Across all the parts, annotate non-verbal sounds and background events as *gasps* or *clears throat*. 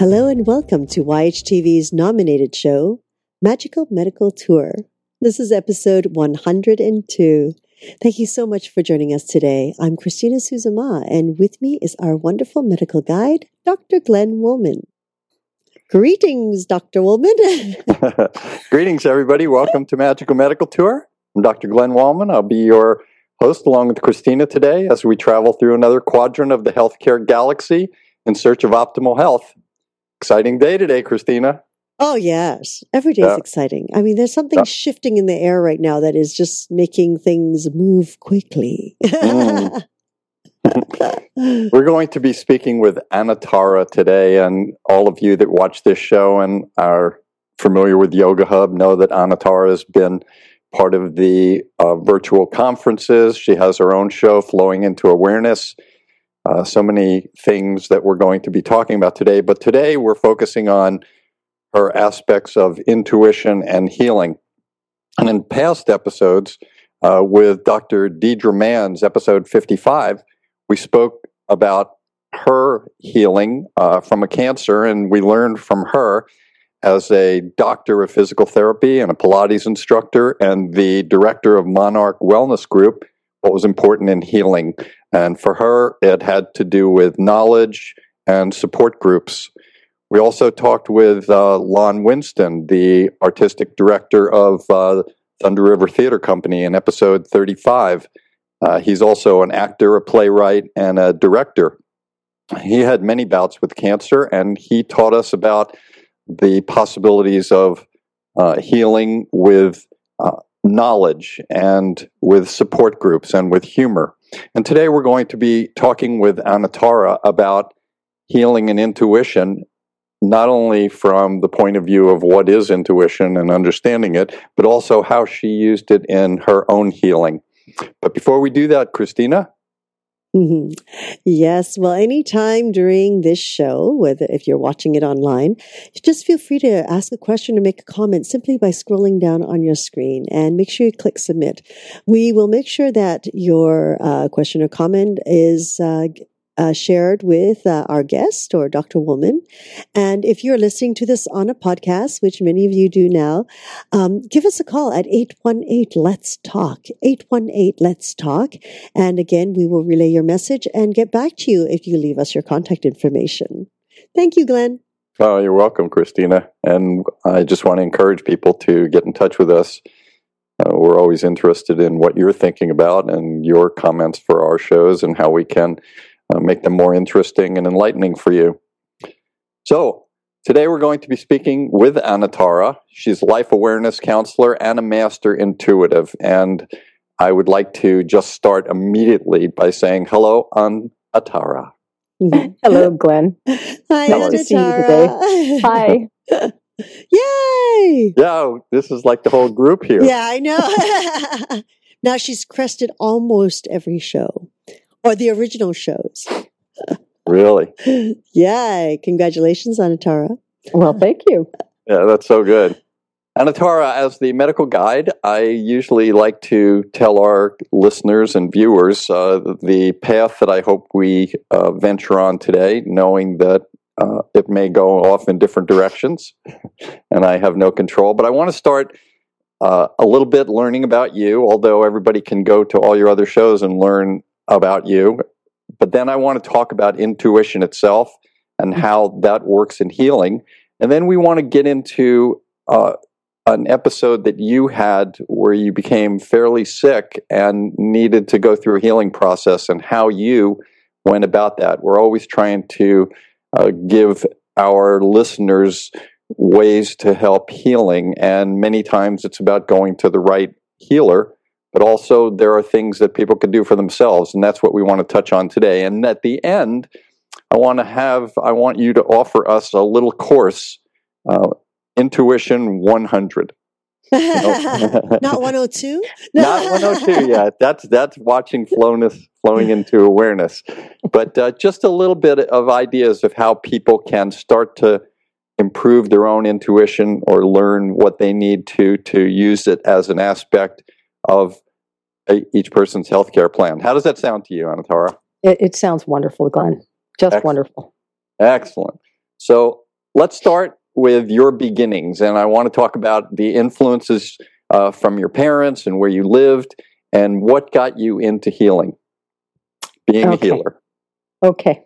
Hello and welcome to YHTV's nominated show, Magical Medical Tour. This is episode 102. Thank you so much for joining us today. I'm Christina Suzuma, and with me is our wonderful medical guide, Dr. Glenn Woolman. Greetings, Dr. Woolman. *laughs* *laughs* Greetings, everybody. Welcome to Magical Medical Tour. I'm Dr. Glenn Woolman. I'll be your host along with Christina today as we travel through another quadrant of the healthcare galaxy in search of optimal health. Exciting day today, Christina. Oh, yes. Every day is Yeah. exciting. I mean, there's something Yeah. shifting in the air right now that is just making things move quickly. Mm. *laughs* We're going to be speaking with Anatara today, and all of you that watch this show and are familiar with Yoga Hub know that Anatara has been part of the uh, virtual conferences. She has her own show, Flowing into Awareness. Uh, so many things that we're going to be talking about today, but today we're focusing on her aspects of intuition and healing. And in past episodes, uh, with Dr. Deidre Mann's episode 55, we spoke about her healing uh, from a cancer, and we learned from her as a doctor of physical therapy and a Pilates instructor and the director of Monarch Wellness Group what was important in healing. And for her, it had to do with knowledge and support groups. We also talked with uh, Lon Winston, the artistic director of uh, Thunder River Theater Company, in episode 35. Uh, he's also an actor, a playwright, and a director. He had many bouts with cancer, and he taught us about the possibilities of uh, healing with uh, knowledge and with support groups and with humor. And today we're going to be talking with Anatara about healing and intuition, not only from the point of view of what is intuition and understanding it, but also how she used it in her own healing. But before we do that, Christina, Mhm. Yes. Well, anytime during this show, whether if you're watching it online, just feel free to ask a question or make a comment simply by scrolling down on your screen and make sure you click submit. We will make sure that your uh, question or comment is uh, uh, shared with uh, our guest or Dr. Woolman. And if you're listening to this on a podcast, which many of you do now, um, give us a call at 818 Let's Talk. 818 Let's Talk. And again, we will relay your message and get back to you if you leave us your contact information. Thank you, Glenn. Oh, you're welcome, Christina. And I just want to encourage people to get in touch with us. Uh, we're always interested in what you're thinking about and your comments for our shows and how we can uh, make them more interesting and enlightening for you. So, today we're going to be speaking with Anatara. She's a life awareness counselor and a master intuitive. And I would like to just start immediately by saying hello, Anatara. *laughs* Hello, Glenn. Hi, Nice to see you Anatara. *laughs* Hi. Yay! Yeah, this is like the whole group here. Yeah, I know. *laughs* now she's crested almost every show or the original shows. Really. *laughs* Yay! Congratulations, Anatara. Well, thank you. Yeah, that's so good. Anatara, as the medical guide, I usually like to tell our listeners and viewers uh, the path that I hope we uh, venture on today, knowing that uh, it may go off in different directions and I have no control. But I want to start uh, a little bit learning about you, although everybody can go to all your other shows and learn about you. But then I want to talk about intuition itself and how that works in healing. And then we want to get into uh, an episode that you had where you became fairly sick and needed to go through a healing process and how you went about that. We're always trying to uh, give our listeners ways to help healing, and many times it's about going to the right healer. But also, there are things that people can do for themselves, and that's what we want to touch on today. And at the end, I want to have, I want you to offer us a little course, uh, Intuition 100. *laughs* Not 102? *laughs* Not 102 yet. That's that's watching flowness flowing into awareness, but uh, just a little bit of ideas of how people can start to improve their own intuition or learn what they need to to use it as an aspect of a, each person's healthcare plan. How does that sound to you, Anatara? It, it sounds wonderful, Glenn. Just Excellent. wonderful. Excellent. So let's start with your beginnings, and I want to talk about the influences uh, from your parents and where you lived, and what got you into healing, being Okay. a healer. Okay.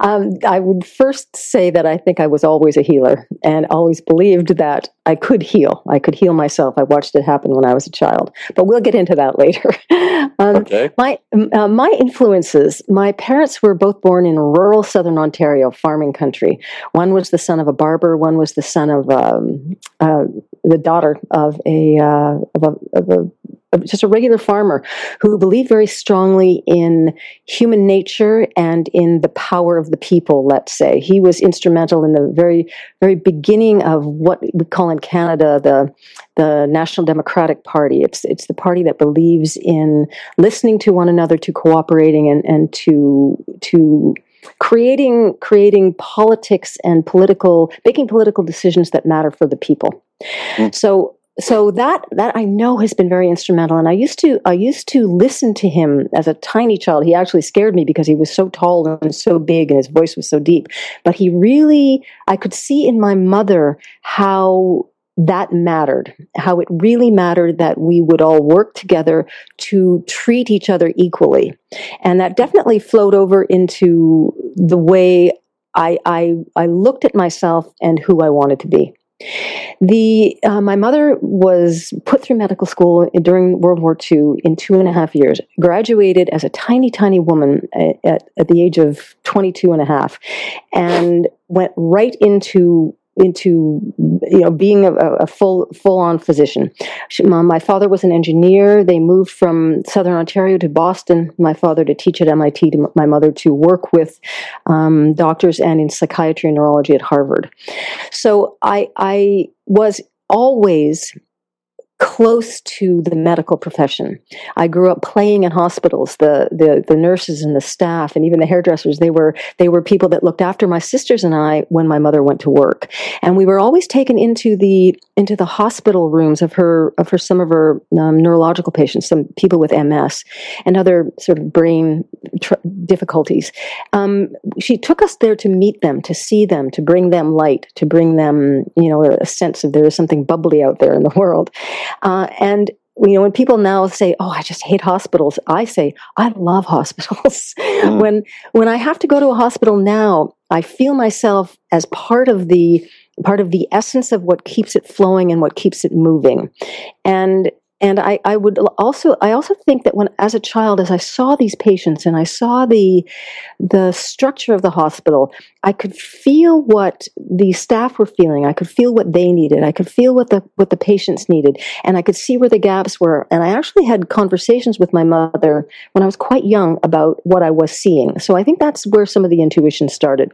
Um, I would first say that I think I was always a healer and always believed that I could heal. I could heal myself. I watched it happen when I was a child, but we'll get into that *laughs* later. um, Okay. My uh, my influences. My parents were both born in rural southern Ontario, farming country. One was the son of a barber. One was the son of um, uh, the daughter of a uh, of a, of a just a regular farmer who believed very strongly in human nature and in the power of the people. Let's say he was instrumental in the very very beginning of what we call in Canada the the National Democratic Party. It's it's the party that believes in listening to one another, to cooperating, and and to to creating creating politics and political making political decisions that matter for the people. Mm. So so that that I know has been very instrumental. And I used to I used to listen to him as a tiny child. He actually scared me because he was so tall and so big, and his voice was so deep. But he really I could see in my mother how that mattered, how it really mattered that we would all work together to treat each other equally. And that definitely flowed over into the way I, I, I looked at myself and who I wanted to be. The uh, my mother was put through medical school during World War II in two and a half years. Graduated as a tiny, tiny woman at, at, at the age of 22 and a half, and went right into into you know being a, a full full on physician. She, my, father was an engineer. They moved from Southern Ontario to Boston. My father to teach at MIT. My mother to work with um, doctors and in psychiatry and neurology at Harvard. So I I was always close to the medical profession. I grew up playing in hospitals. The, the the nurses and the staff and even the hairdressers, they were they were people that looked after my sisters and I when my mother went to work. And we were always taken into the into the hospital rooms of her of her some of her um, neurological patients, some people with MS and other sort of brain tr- difficulties. Um, she took us there to meet them, to see them, to bring them light, to bring them, you know, a sense of there is something bubbly out there in the world. Uh, and you know, when people now say, "Oh, I just hate hospitals," I say, "I love hospitals." *laughs* Mm. when when I have to go to a hospital now, I feel myself as part of the part of the essence of what keeps it flowing and what keeps it moving, and and I, I would also I also think that when as a child, as I saw these patients and I saw the the structure of the hospital, I could feel what the staff were feeling. I could feel what they needed. I could feel what the what the patients needed, and I could see where the gaps were. And I actually had conversations with my mother when I was quite young about what I was seeing. So I think that's where some of the intuition started.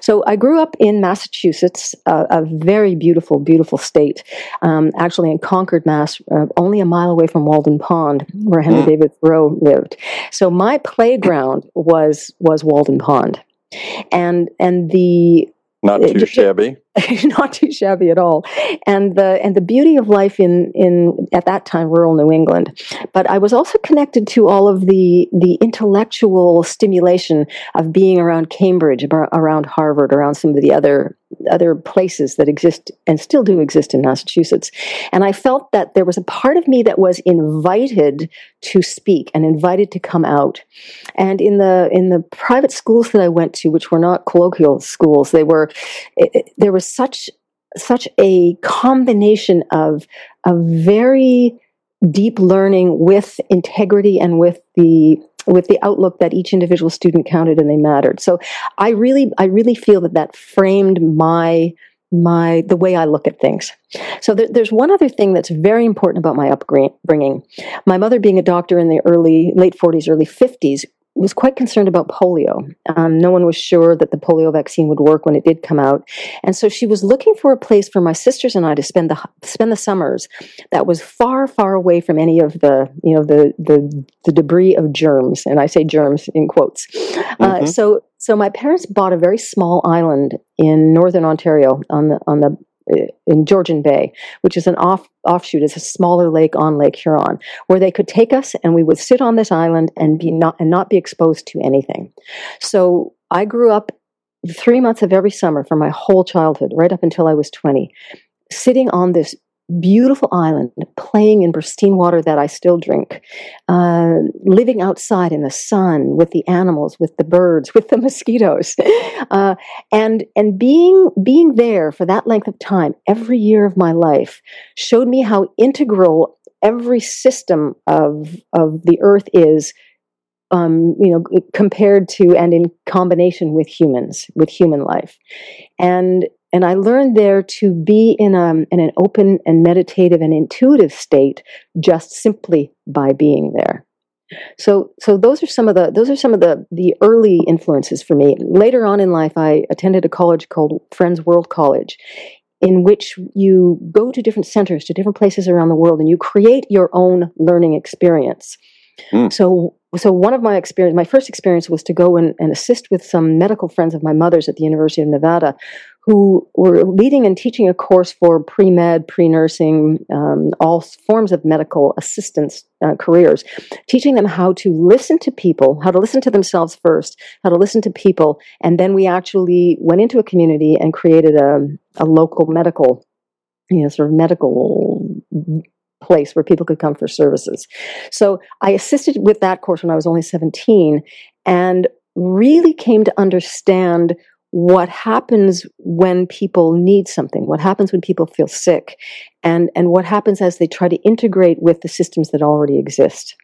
So I grew up in Massachusetts, a very beautiful, beautiful state. Um, actually, in Concord, Mass, uh, only a mile away from Walden Pond, where Henry Mm. David Thoreau lived. So my playground was was Walden Pond, and and the Not too shabby. *laughs* not too shabby at all and the and the beauty of life in in at that time rural new england but i was also connected to all of the the intellectual stimulation of being around cambridge around harvard around some of the other other places that exist and still do exist in massachusetts. And i felt that there was a part of me that was invited to speak and invited to come out. And in the in the private schools that i went to which were not colloquial schools they were it, it- there was such such a combination of a very deep learning with integrity and with the with the outlook that each individual student counted and they mattered. So i really i really feel that that framed my my the way i look at things. So there, there's one other thing that's very important about my upbringing. My mother being a doctor in the early late 40s early 50s was quite concerned about polio. Um, no one was sure that the polio vaccine would work when it did come out, and so she was looking for a place for my sisters and I to spend the spend the summers that was far, far away from any of the you know the the, the debris of germs, and I say germs in quotes. Uh, Mhm. so so my parents bought a very small island in northern Ontario on the on the uh, Uh, in Georgian Bay, which is an off offshoot. is a smaller lake on Lake Huron, where they could take us and we would sit on this island and be not and not be exposed to anything. So I grew up three months of every summer for my whole childhood, right up until I was 20, sitting on this beautiful island, playing in pristine water that I still drink, uh, living outside in the sun with the animals, with the birds, *laughs* with the mosquitoes, *laughs* uh, and and being being there for that length of time every year of my life showed me how integral every system of of the earth is um, you know, compared to and in combination with humans, with human life, and and I learned there to be in a in an open and meditative and intuitive state just simply by being there. So so those are some of the those are some of the the early influences for me. Later on in life, I attended a college called Friends World College, in which you go to different centers, to different places around the world, and you create your own learning experience. Mm. So so one of my experience, my first experience was to go and, and assist with some medical friends of my mother's at the University of Nevada who were leading and teaching a course for pre-med, pre-nursing, um, all forms of medical assistance uh, careers, teaching them how to listen to people, how to listen to themselves first, how to listen to people, and then we actually went into a community and created a, a local medical, you know, sort of medical place where people could come for services. So I assisted with that course when I was only 17 and really came to understand what happens when people need something, what happens when people feel sick, and, and what happens as they try to integrate with the systems that already exist.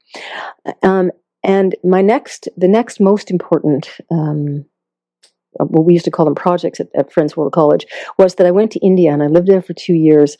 Um, and my next, the next most important um, what we used to call them projects at, at, Friends World College, was that I went to India and I lived there for two years,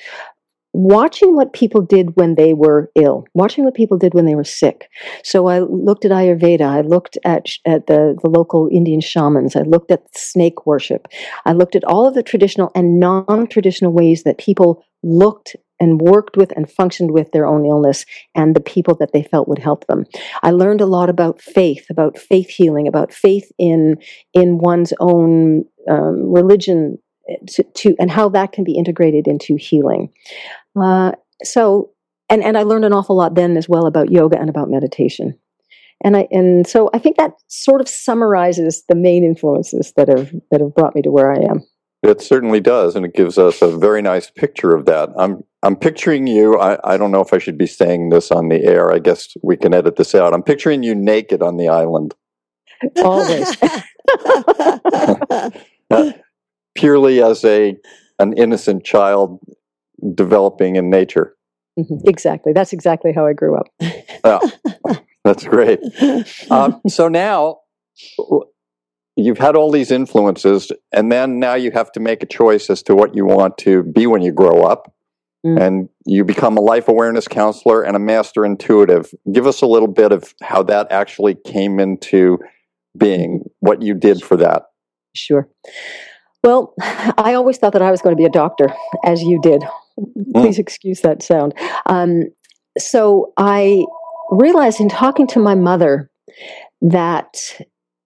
watching what people did when they were ill, watching what people did when they were sick. So I looked at Ayurveda, I looked at, at the, the local Indian shamans, I looked at snake worship, I looked at all of the traditional and non traditional ways that people looked and worked with and functioned with their own illness and the people that they felt would help them. I learned a lot about faith, about faith healing, about faith in in one's own um, religion to, to, and how that can be integrated into healing. Uh, so, and, and I learned an awful lot then as well about yoga and about meditation. And I, and so I think that sort of summarizes the main influences that have, that have brought me to where I am. It certainly does, and it gives us a very nice picture of that. I'm I'm picturing you. I, I don't know if I should be saying this on the air. I guess we can edit this out. I'm picturing you naked on the island. *laughs* Always. uh, *laughs* purely as a an innocent child developing in nature. Mm-hmm. Exactly. That's exactly how I grew up. oh, *laughs* that's great. Um, so now you've had all these influences, and then now you have to make a choice as to what you want to be when you grow up. Mm. And you become a life awareness counselor and a master intuitive. Give us a little bit of how that actually came into being, what you did for that. Sure. Well, I always thought that I was going to be a doctor, as you did Mm. Please excuse that sound. Um, so I realized in talking to my mother that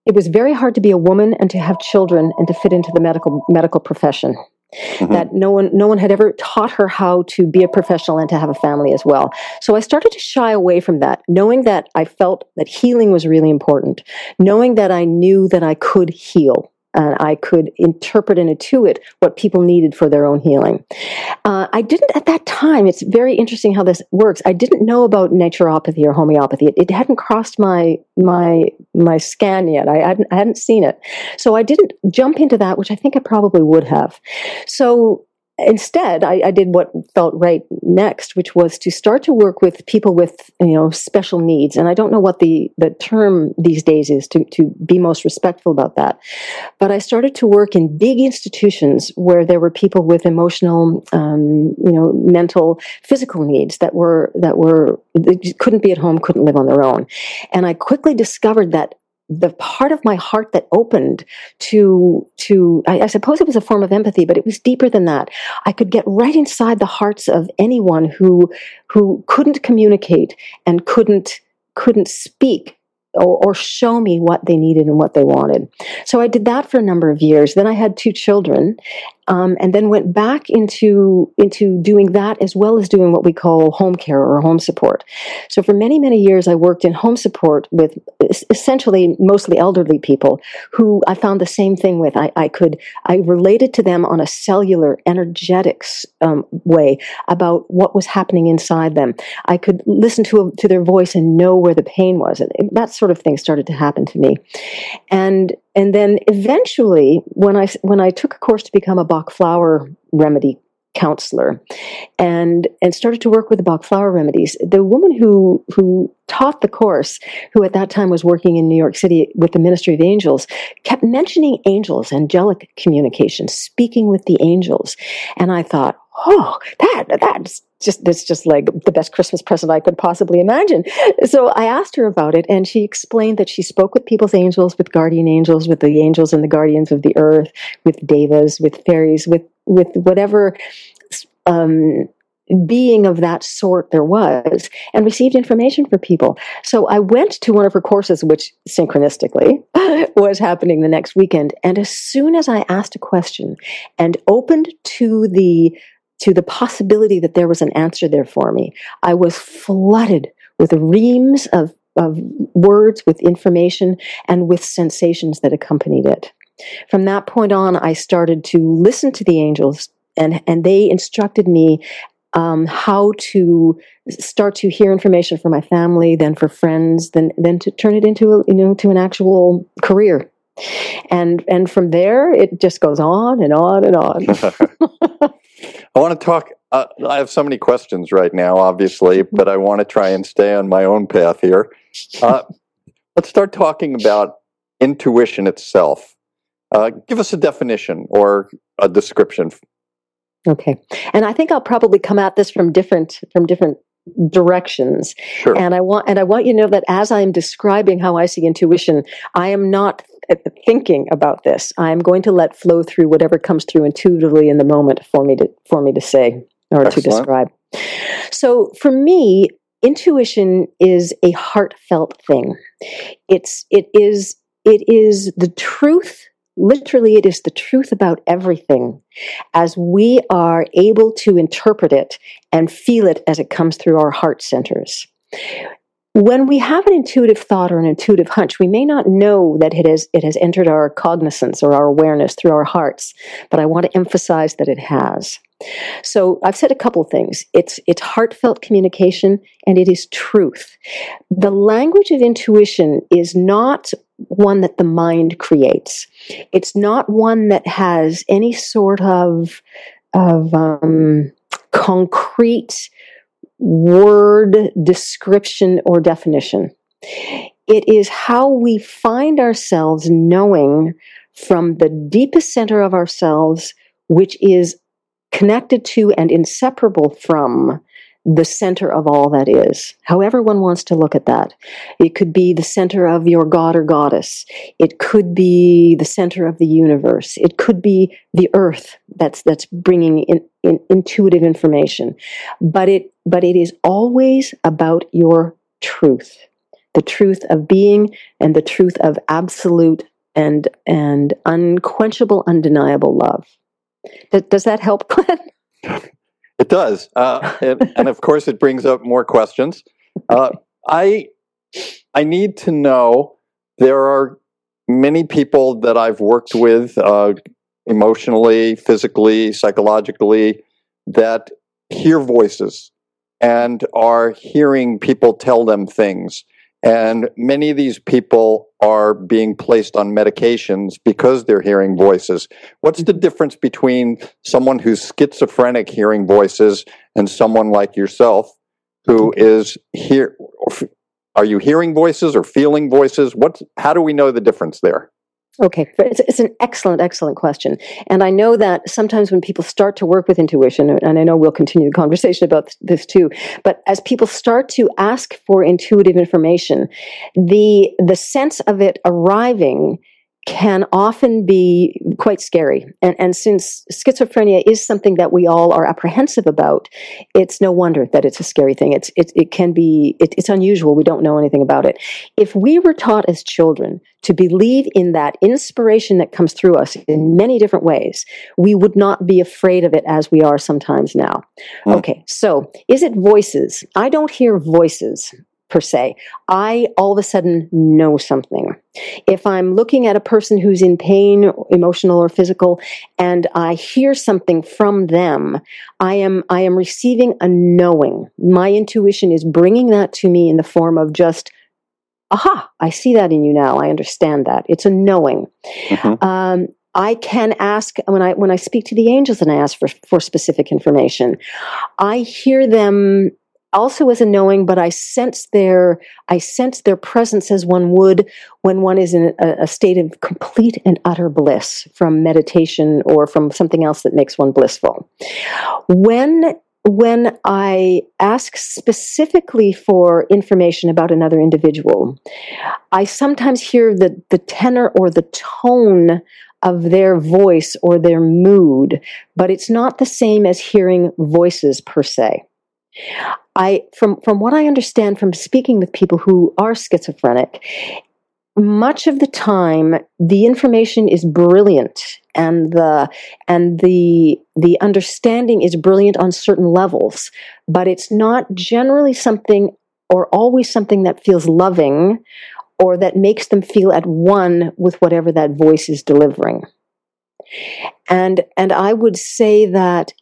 it was very hard to be a woman and to have children and to fit into the medical medical profession. Mm-hmm. That no one no one had ever taught her how to be a professional and to have a family as well. So I started to shy away from that, knowing that I felt that healing was really important, knowing that I knew that I could heal and I could interpret and intuit what people needed for their own healing. Uh, I didn't at that time. It's very interesting how this works. I didn't know about naturopathy or homeopathy. It, it hadn't crossed my my my scan yet. I hadn't, I hadn't seen it, so I didn't jump into that, which I think I probably would have. So instead I, I, did what felt right next which was to start to work with people with you know special needs. And i don't know what the the term these days is to, to be most respectful about that. But i started to work in big institutions where there were people with emotional um, you know mental physical needs that were that were couldn't be at home couldn't live on their own. And i quickly discovered that the part of my heart that opened to to I, I, suppose it was a form of empathy but it was deeper than that. I could get right inside the hearts of anyone who who couldn't communicate and couldn't couldn't speak or, or show me what they needed and what they wanted. So i did that for a number of years. Then i had two children um, and then went back into into doing that as well as doing what we call home care or home support. So for many many years, I worked in home support with essentially mostly elderly people who I found the same thing with. I, I could I related to them on a cellular energetics um, way about what was happening inside them. I could listen to to their voice and know where the pain was, and that sort of thing started to happen to me. And and then eventually, when I when I took a course to become a Bach flower remedy counselor and and started to work with the Bach flower remedies. The woman who who taught the course, who at that time was working in New York City with the Ministry of Angels, kept mentioning angels, angelic communication, speaking with the angels. And I thought, oh, that that's just that's just like the best Christmas present I could possibly imagine. So I asked her about it, and she explained that she spoke with people's angels, with guardian angels, with the angels and the guardians of the earth, with devas, with fairies, with with whatever um, being of that sort there was, and received information for people. So I went to one of her courses, which synchronistically *laughs* was happening the next weekend, and as soon as I asked a question and opened to the to the possibility that there was an answer there for me. I was flooded with reams of, of words, with information, and with sensations that accompanied it. From that point on, I started to listen to the angels, and, and they instructed me um, how to start to hear information for my family, then for friends, then then to turn it into a, you know to an actual career. And and from there, it just goes on and on and on. *laughs* I want to talk. Uh, I have so many questions right now, obviously, but I want to try and stay on my own path here. Uh, let's start talking about intuition itself. Uh, give us a definition or a description. Okay, and I think I'll probably come at this from different from different directions. Sure. And I want and I want you to know that as I am describing how I see intuition, I am not thinking about this. I'm going to let flow through whatever comes through intuitively in the moment for me to for me to say or Excellent. to describe. So for me, intuition is a heartfelt thing. It's it is it is the truth literally it is the truth about everything as we are able to interpret it and feel it as it comes through our heart centers when we have an intuitive thought or an intuitive hunch, we may not know that it has, it has entered our cognizance or our awareness through our hearts, but I want to emphasize that it has. So I've said a couple things. It's, it's heartfelt communication and it is truth. The language of intuition is not one that the mind creates. It's not one that has any sort of, of um, concrete word description or definition. It is how we find ourselves knowing from the deepest center of ourselves, which is connected to and inseparable from the center of all that is. However, one wants to look at that. It could be the center of your god or goddess. It could be the center of the universe. It could be the earth that's that's bringing in, in intuitive information. But it but it is always about your truth, the truth of being, and the truth of absolute and and unquenchable, undeniable love. Does, that help, Glenn? *laughs* It does, uh, and, of course, it brings up more questions. Uh, I I need to know. There are many people that I've worked with, uh, emotionally, physically, psychologically, that hear voices and are hearing people tell them things. And many of these people are being placed on medications because they're hearing voices. What's the difference between someone who's schizophrenic hearing voices and someone like yourself who is here? Are you hearing voices or feeling voices? What? How do we know the difference there? Okay, it's, it's, an excellent, excellent question. And I know that sometimes when people start to work with intuition, and I know we'll continue the conversation about this too, but as people start to ask for intuitive information, the, the sense of it arriving can often be quite scary. And, and since schizophrenia is something that we all are apprehensive about, it's no wonder that it's a scary thing. It's, it, it can be, it, it's unusual. We don't know anything about it. If we were taught as children to believe in that inspiration that comes through us in many different ways, we would not be afraid of it as we are sometimes now. Hmm. Okay, so is it voices? I don't hear voices per se. I all of a sudden know something. If I'm looking at a person who's in pain, emotional or physical, and I hear something from them, I am, I am receiving a knowing. My intuition is bringing that to me in the form of just, aha, I see that in you now. I understand that. It's a knowing. Mhm. Um, I can ask when I when I speak to the angels and I ask for for specific information. I hear them also as a knowing, but I sense their I sense their presence as one would when one is in a, a state of complete and utter bliss from meditation or from something else that makes one blissful. When when I ask specifically for information about another individual, I sometimes hear the, the tenor or the tone of their voice or their mood, but it's not the same as hearing voices per se. I from from what I understand from speaking with people who are schizophrenic, much of the time the information is brilliant and the and the the understanding is brilliant on certain levels, but it's not generally something or always something that feels loving or that makes them feel at one with whatever that voice is delivering. And and I would say that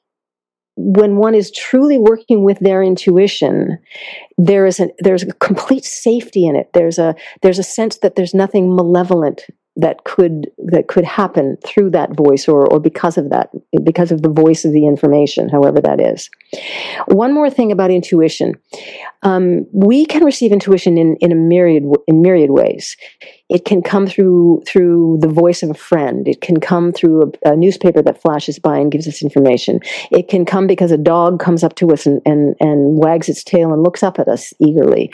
when one is truly working with their intuition, there is a there's a complete safety in it. There's a there's a sense that there's nothing malevolent that could that could happen through that voice or or because of that because of the voice of the information, however that is. One more thing about intuition, um, we can receive intuition in in a myriad in myriad ways. It can come through through the voice of a friend. It can come through a, a newspaper that flashes by and gives us information. It can come because a dog comes up to us and, and, and wags its tail and looks up at us eagerly.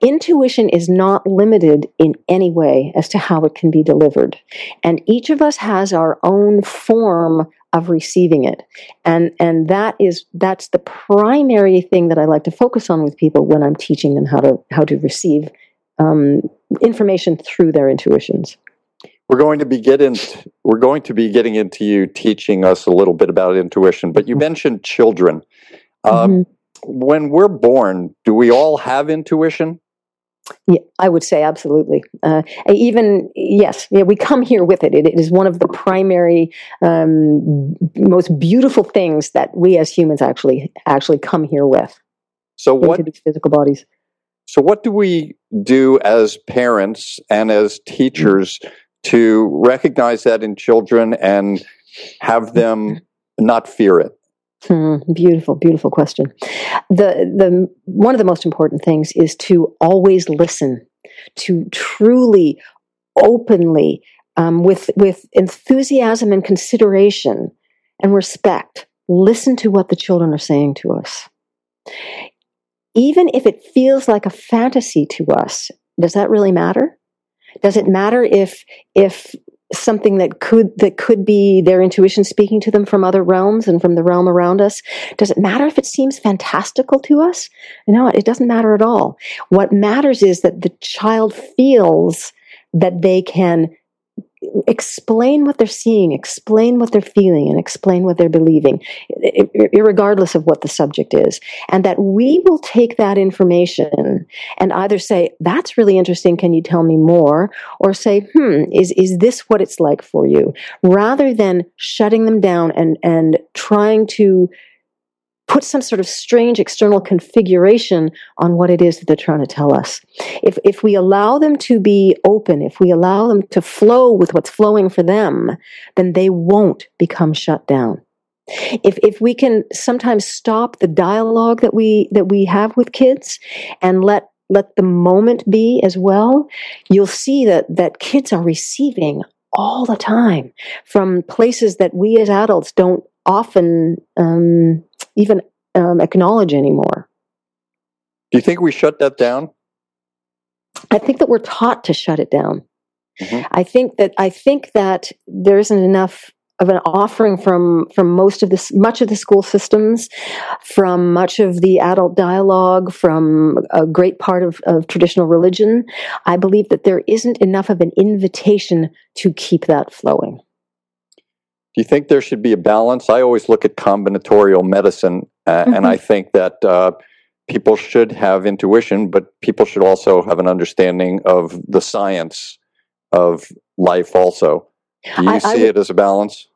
Intuition is not limited in any way as to how it can be delivered. And each of us has our own form of receiving it. And and that is that's the primary thing that I like to focus on with people when I'm teaching them how to how to receive um, information through their intuitions. We're going to be getting we're going to be getting into you teaching us a little bit about intuition, but you mentioned children. Um, Mhm. When we're born, do we all have intuition? Yeah, I would say absolutely. Uh, even yes, yeah, we come here with it. It, it is one of the primary, um, most beautiful things that we as humans actually actually come here with So what into these physical bodies. so what do we do as parents and as teachers to recognize that in children and have them not fear it? Hmm, beautiful, beautiful question. The the one of the most important things is to always listen, to truly, openly, um, with with enthusiasm and consideration and respect, listen to what the children are saying to us. Even if it feels like a fantasy to us, does that really matter? Does it matter if if something that could that could be their intuition speaking to them from other realms and from the realm around us? Does it matter if it seems fantastical to us? No it doesn't matter at all. What matters is that the child feels that they can explain what they're seeing explain what they're feeling and explain what they're believing i- of what the subject is and that we will take that information and either say that's really interesting can you tell me more or say, hmm, is, is this what it's like for you? Rather than shutting them down and, and trying to put some sort of strange external configuration on what it is that they're trying to tell us. If, if we allow them to be open, if we allow them to flow with what's flowing for them, then they won't become shut down. If, if we can sometimes stop the dialogue that we, that we have with kids and let let the moment be as well, you'll see that, that kids are receiving all the time from places that we as adults don't often um, even um, acknowledge anymore. Do you think we shut that down? I think that we're taught to shut it down. Mm-hmm. I think that I think that there isn't enough of an offering from from most of this much of the school systems from much of the adult dialogue from a great part of, of traditional religion i believe that there isn't enough of an invitation to keep that flowing do you think there should be a balance i always look at combinatorial medicine uh, mm-hmm. and i think that uh, people should have intuition but people should also have an understanding of the science of life also do you I, see I, it as a balance?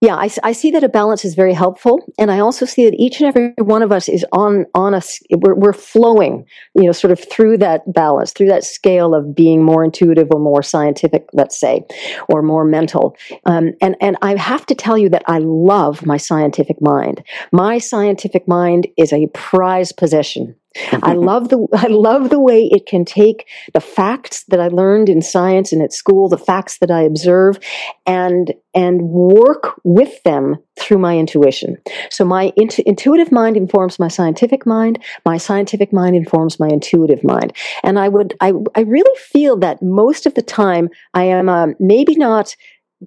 Yeah, I, I, see that a balance is very helpful, and I also see that each and every one of us is on on us. We're, we're flowing, you know, sort of through that balance, through that scale of being more intuitive or more scientific, let's say, or more mental. Um, and and I have to tell you that I love my scientific mind. My scientific mind is a prized possession. I *laughs* love the I love the way it can take the facts that I learned in science and at school, the facts that I observe, and and work with them through my intuition. So my intu- intuitive mind informs my scientific mind. My scientific mind informs my intuitive mind. And I would I I really feel that most of the time I am uh, maybe not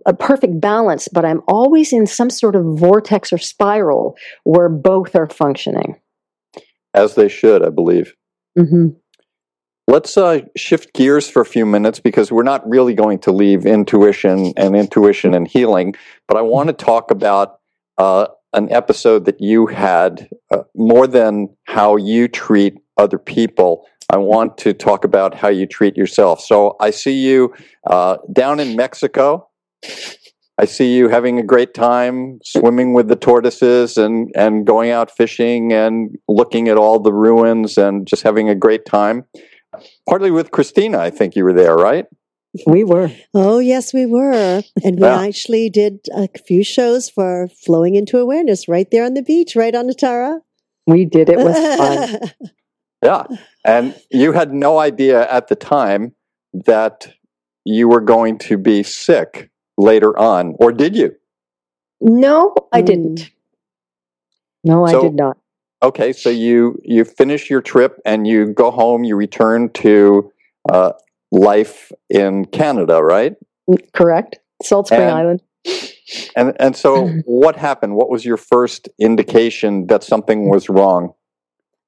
a perfect balance, but I'm always in some sort of vortex or spiral where both are functioning as they should, I believe. Mm-hmm. Let's uh, shift gears for a few minutes because we're not really going to leave intuition and intuition and healing, but I want to talk about uh, an episode that you had uh, more than how you treat other people. I want to talk about how you treat yourself. So I see you uh, down in Mexico I see you having a great time swimming with the tortoises and, and going out fishing and looking at all the ruins and just having a great time. Partly with Christina, I think you were there, right? We were. Oh, yes, we were. And we yeah. actually did a few shows for Flowing into Awareness right there on the beach, right Anatara. We did. It was *laughs* fun. yeah. And you had no idea at the time that you were going to be sick later on, or did you? No, I mm. didn't. No, so, I did not. Okay, so you you finish your trip and you go home. You return to uh, life in Canada, right? Correct, Salt Spring and, Island. And and so, *clears throat* what happened? What was your first indication that something was wrong?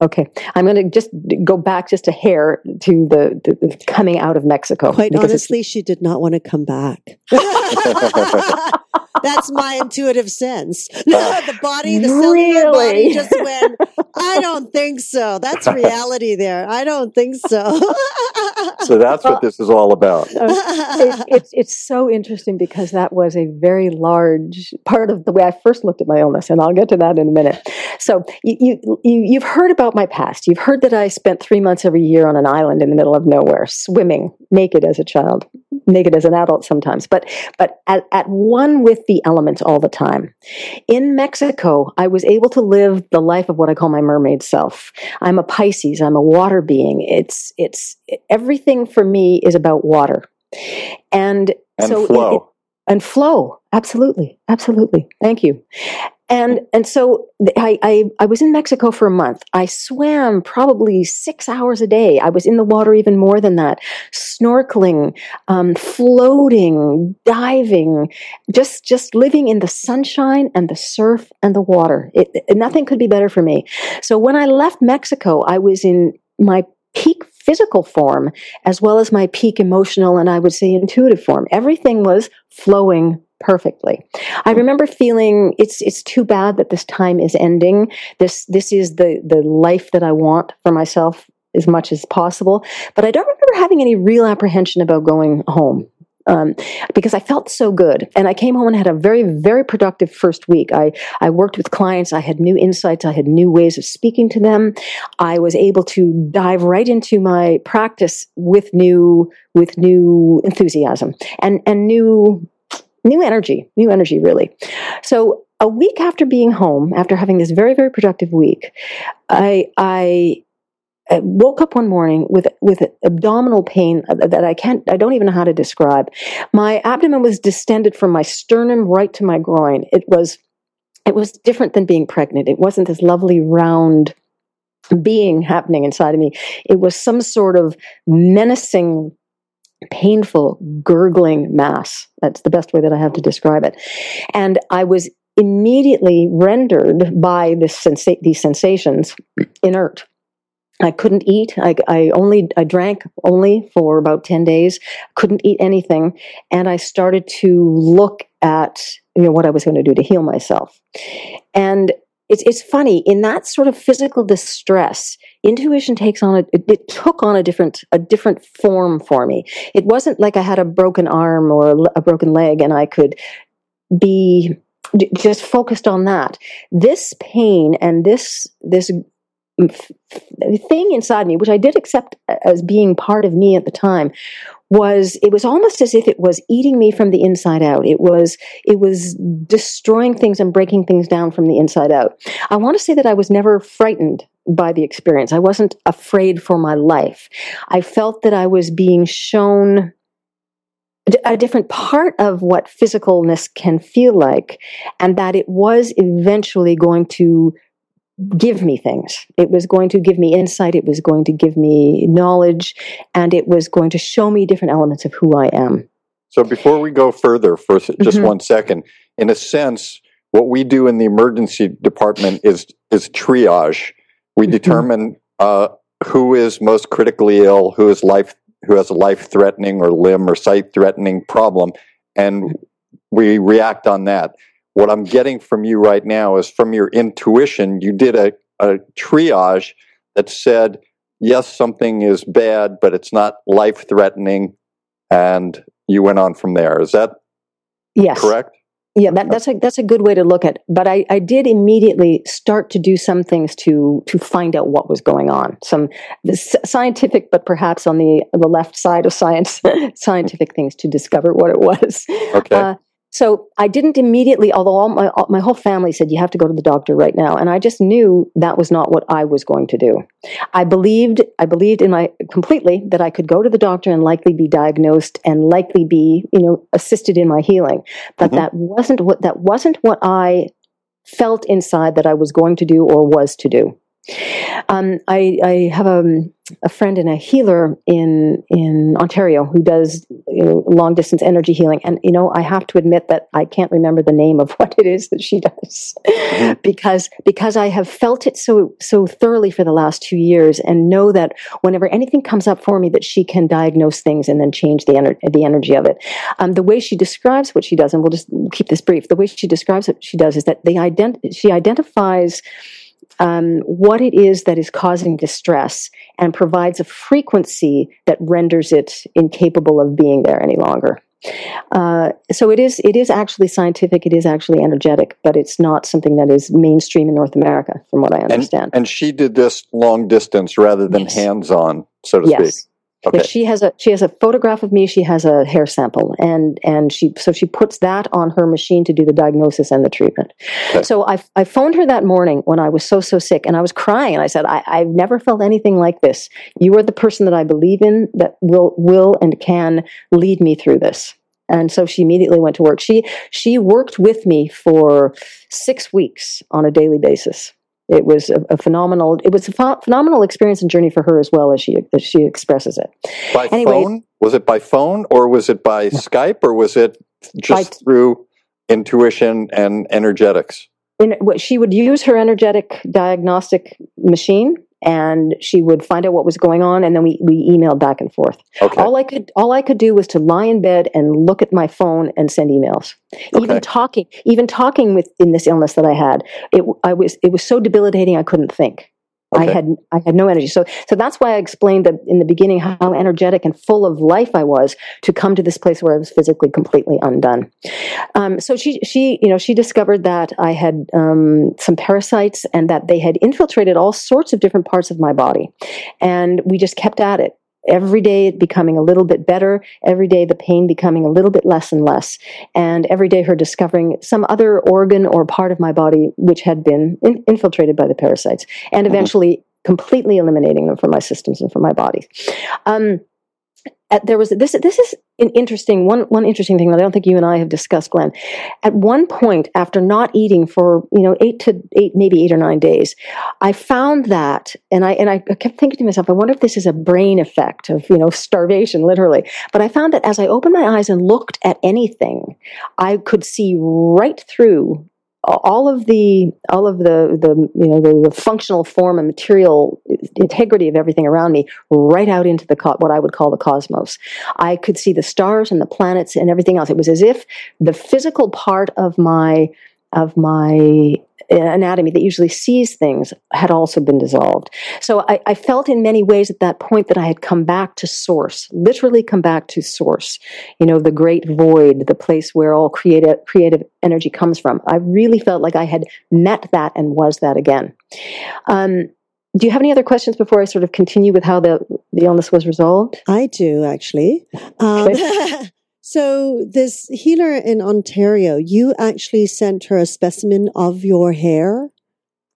Okay, I'm going to just go back just a hair to the, the, the coming out of Mexico. Quite honestly, she did not want to come back. *laughs* That's my intuitive sense. *gasps* No, the body, the cellular really? body just went, *laughs* I don't think so. That's reality there. I don't think so. *laughs* so that's what this is all about. it, it's, it's so interesting because that was a very large part of the way I first looked at my illness, and I'll get to that in a minute. So you, you, you've heard about my past. You've heard that I spent three months every year on an island in the middle of nowhere, swimming naked as a child, naked as an adult sometimes, but, but at, at one with the elements all the time. In Mexico, I was able to live the life of what I call my mermaid self. I'm a Pisces. I'm a water being. It's, it's, everything for me is about water. And, and so flow. It, and flow absolutely absolutely thank you and and so I, I, I was in Mexico for a month. I swam probably six hours a day. I was in the water even more than that, snorkeling, um, floating, diving, just just living in the sunshine and the surf and the water. It, it, nothing could be better for me. So when I left Mexico, I was in my peak physical form as well as my peak emotional and I would say intuitive form. Everything was flowing perfectly. I remember feeling it's it's too bad that this time is ending. This this is the the life that I want for myself as much as possible. But I don't remember having any real apprehension about going home. Um, because I felt so good. And I came home and had a very, very productive first week. I, I worked with clients. I had new insights. I had new ways of speaking to them. I was able to dive right into my practice with new, with new enthusiasm and, and new new energy, new energy, really. So a week after being home, after having this very, very productive week, I, I uh, woke up one morning with with abdominal pain that I can't I don't even know how to describe. My abdomen was distended from my sternum right to my groin. It was it was different than being pregnant. It wasn't this lovely round being happening inside of me. It was some sort of menacing painful, gurgling mass. That's the best way that I have to describe it. And I was immediately rendered by this sensa- these sensations inert. I couldn't eat. I, I only I drank only for about ten days. Couldn't eat anything, and I started to look at you know what I was going to do to heal myself. And it's it's funny in that sort of physical distress. Intuition takes on a it, it took on a different a different form for me. It wasn't like I had a broken arm or a broken leg and I could be just focused on that. This pain and this this thing inside me, which I did accept as being part of me at the time, was it was almost as if it was eating me from the inside out. It was it was destroying things and breaking things down from the inside out. I want to say that I was never frightened by the experience. I wasn't afraid for my life. I felt that I was being shown a different part of what physicalness can feel like, and that it was eventually going to give me things. It was going to give me insight. It was going to give me knowledge, and it was going to show me different elements of who I am. So, before we go further, for just mm-hmm. one second, in a sense, what we do in the emergency department is is triage. We mm-hmm. determine uh, who is most critically ill, who is life, who has a life threatening or limb or sight threatening problem, and we react on that what I'm getting from you right now is from your intuition, you did a, a triage that said, yes, something is bad, but it's not life threatening. And you went on from there. Is that yes. correct? Yeah, that, that's a that's a good way to look at. It. But I, I did immediately start to do some things to to find out what was going on. Some scientific, but perhaps on the the left side of science, *laughs* scientific things to discover what it was. Okay. Uh, so I didn't immediately, although all my, all, my whole family said, you have to go to the doctor right now. And I just knew that was not what I was going to do. I believed, I believed in my completely that I could go to the doctor and likely be diagnosed and likely be, you know, assisted in my healing. But mm-hmm. that wasn't what, that wasn't what I felt inside that I was going to do or was to do. Um, I, I, have a, a, friend and a healer in in Ontario who does you know, long distance energy healing, and you know I have to admit that I can't remember the name of *laughs* what it is that she does mm-hmm. because because I have felt it so so thoroughly for the last two years, and know that whenever anything comes up for me, that she can diagnose things and then change the ener- the energy of it. Um, the way she describes what she does, and we'll just keep this brief. The way she describes what she does is that they ident- she identifies um, what it is that is causing distress and provides a frequency that renders it incapable of being there any longer. Uh, so it is it is actually scientific. It is actually energetic, but it's not something that is mainstream in North America, from what I understand. And, and she did this long distance rather than yes. hands on, so to yes. speak. Okay. She has a she has a photograph of me. She has a hair sample, and and she so she puts that on her machine to do the diagnosis and the treatment. Okay. So I I phoned her that morning when I was so so sick, and I was crying, and I said I I've never felt anything like this. You are the person that I believe in that will will and can lead me through this. And so she immediately went to work. She she worked with me for six weeks on a daily basis. It was a, a phenomenal. It was a ph- phenomenal experience and journey for her as well as she as she expresses it. By phone? Was it by phone or was it by Skype or was it just by, through intuition and energetics? In, she would use her energetic diagnostic machine and she would find out what was going on and then we, we emailed back and forth okay. all i could all i could do was to lie in bed and look at my phone and send emails okay. even talking even talking with in this illness that i had it i was it was so debilitating i couldn't think Okay. I had I had no energy. So so that's why I explained that in the beginning how energetic and full of life I was to come to this place where I was physically completely undone. Um, so she she you know she discovered that I had um, some parasites and that they had infiltrated all sorts of different parts of my body, and we just kept at it every day it becoming a little bit better, every day the pain becoming a little bit less and less, and every day her discovering some other organ or part of my body which had been in- infiltrated by the parasites, and mm-hmm. eventually completely eliminating them from my systems and from my body. Um, at, there was this. This is an interesting one. One interesting thing that I don't think you and I have discussed, Glenn. At one point, after not eating for you know eight to eight, maybe eight or nine days, I found that, and I and I kept thinking to myself, I wonder if this is a brain effect of you know starvation, literally. But I found that as I opened my eyes and looked at anything, I could see right through all of the all of the the you know the, the, functional form and material integrity of everything around me right out into the what I would call the cosmos. I could see the stars and the planets and everything else. It was as if the physical part of my of my anatomy that usually sees things had also been dissolved. So I, I, felt in many ways at that point that I had come back to source, literally come back to source, you know, the great void, the place where all creative, creative energy comes from. I really felt like I had met that and was that again. Um, do you have any other questions before I sort of continue with how the, the illness was resolved? I do, actually. Um, *laughs* So this healer in Ontario, you actually sent her a specimen of your hair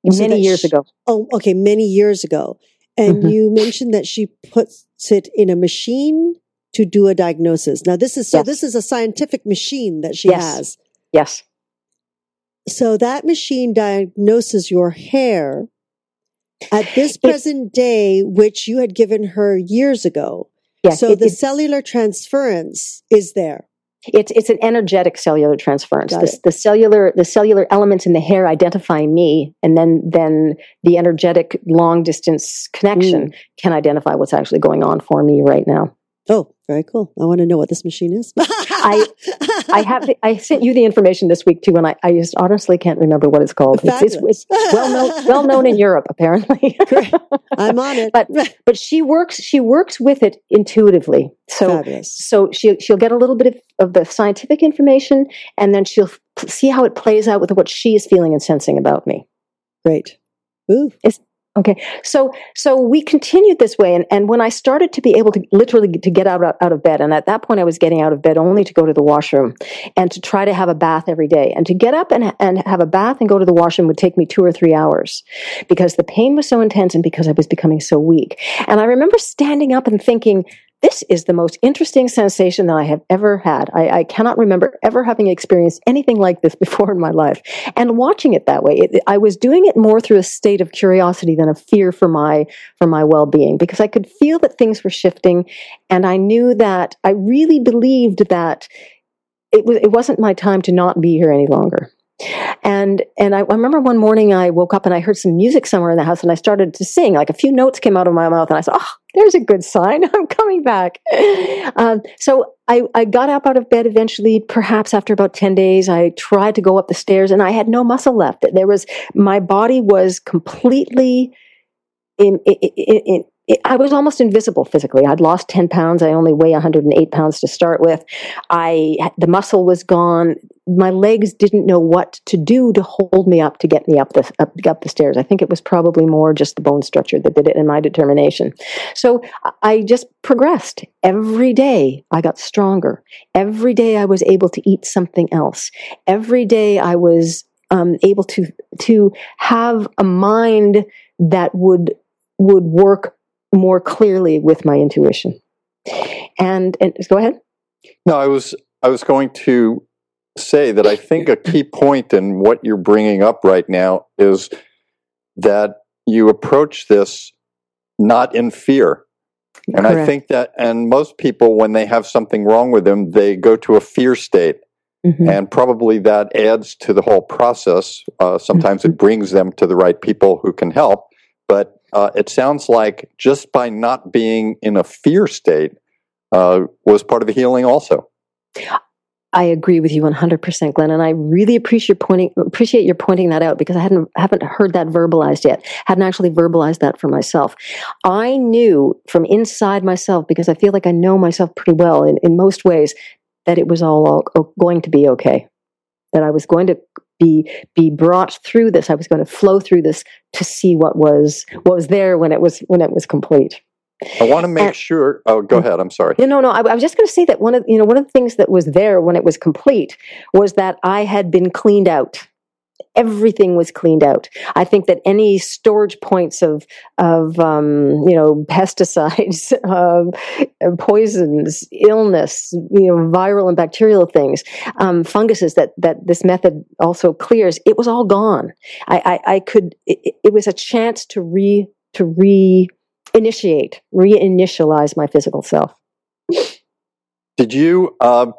many so years she, ago. Oh, okay, many years ago. And mm-hmm. you mentioned that she puts it in a machine to do a diagnosis. Now this is so yes. this is a scientific machine that she yes. has. Yes. So that machine diagnoses your hair at this present day, which you had given her years ago. Yes, so it, the it, cellular transference is there. It's it's an energetic cellular transference. The, the, cellular the cellular elements in the hair identify me, and then then the energetic long distance connection mm. can identify what's actually going on for me right now. Oh, very cool. I want to know what this machine is. *laughs* I I have I sent you the information this week too, and I, I just honestly can't remember what it's called. It's, it's, it's, well known well known in Europe apparently. I'm on it. but but she works she works with it intuitively. So Fabulous. so she she'll get a little bit of, of the scientific information, and then she'll see how it plays out with what she is feeling and sensing about me. Great. Ooh. It's, Okay, so so we continued this way, and, and when I started to be able to literally to get out out of bed, and at that point I was getting out of bed only to go to the washroom, and to try to have a bath every day, and to get up and and have a bath and go to the washroom would take me two or three hours, because the pain was so intense and because I was becoming so weak. And I remember standing up and thinking, this is the most interesting sensation that I have ever had. I, I, cannot remember ever having experienced anything like this *laughs* before in my life. And watching it that way, it, I was doing it more through a state of curiosity than a fear for my for my well being because I could feel that things were shifting, and I knew that I really believed that it was it wasn't my time to not be here any longer. And and I, I, remember one morning I woke up and I heard some music somewhere in the house and I started to sing. Like a few notes came out of my mouth and I said, "Oh, there's a good sign. *laughs* I'm coming back." Um, so I, I got up out of bed eventually. Perhaps after about ten days, I tried to go up the stairs and I had no muscle left. There was my body was completely in, in, in, I was almost invisible physically. I'd lost 10 pounds. I only weigh 108 pounds to start with. I, the muscle was gone. My legs didn't know what to do to hold me up to get me up the, up, up the stairs. I think it was probably more just the bone structure that did it and my determination. So I just progressed. Every day I got stronger. Every day I was able to eat something else. Every day I was um, able to, to have a mind that would, would work more clearly with my intuition. And, and go ahead. No, I was I was going to say that I think a key point in what you're bringing up right now is that you approach this not in fear. And Correct. I think that, and most people, when they have something wrong with them, they go to a fear state. Mm-hmm. And probably that adds to the whole process. Uh, sometimes mm-hmm. it brings them to the right people who can help. But uh, it sounds like just by not being in a fear state uh, was part of the healing also. I agree with you 100%, Glenn, and I really appreciate pointing appreciate your pointing that out because I hadn't haven't heard that verbalized yet. Hadn't actually verbalized that for myself. I knew from inside myself because I feel like I know myself pretty well in, in most ways that it was all, all going to be okay. That I was going to be be brought through this. I was going to flow through this to see what was what was there when it was when it was complete. I want to make and, no, Oh, go ahead. I'm sorry. No, no. I, I was just going to say that one of you know one of the things that was there when it was complete was that I had been cleaned out. Everything was cleaned out. I think that any storage points of of um, you know *laughs* pesticides, uh, poisons, illness, you know viral and bacterial things, um, funguses that that this method also clears. It was all gone. I, I, I could. It, it was a chance to re to re initiate, reinitialize my physical self. Did you? Uh,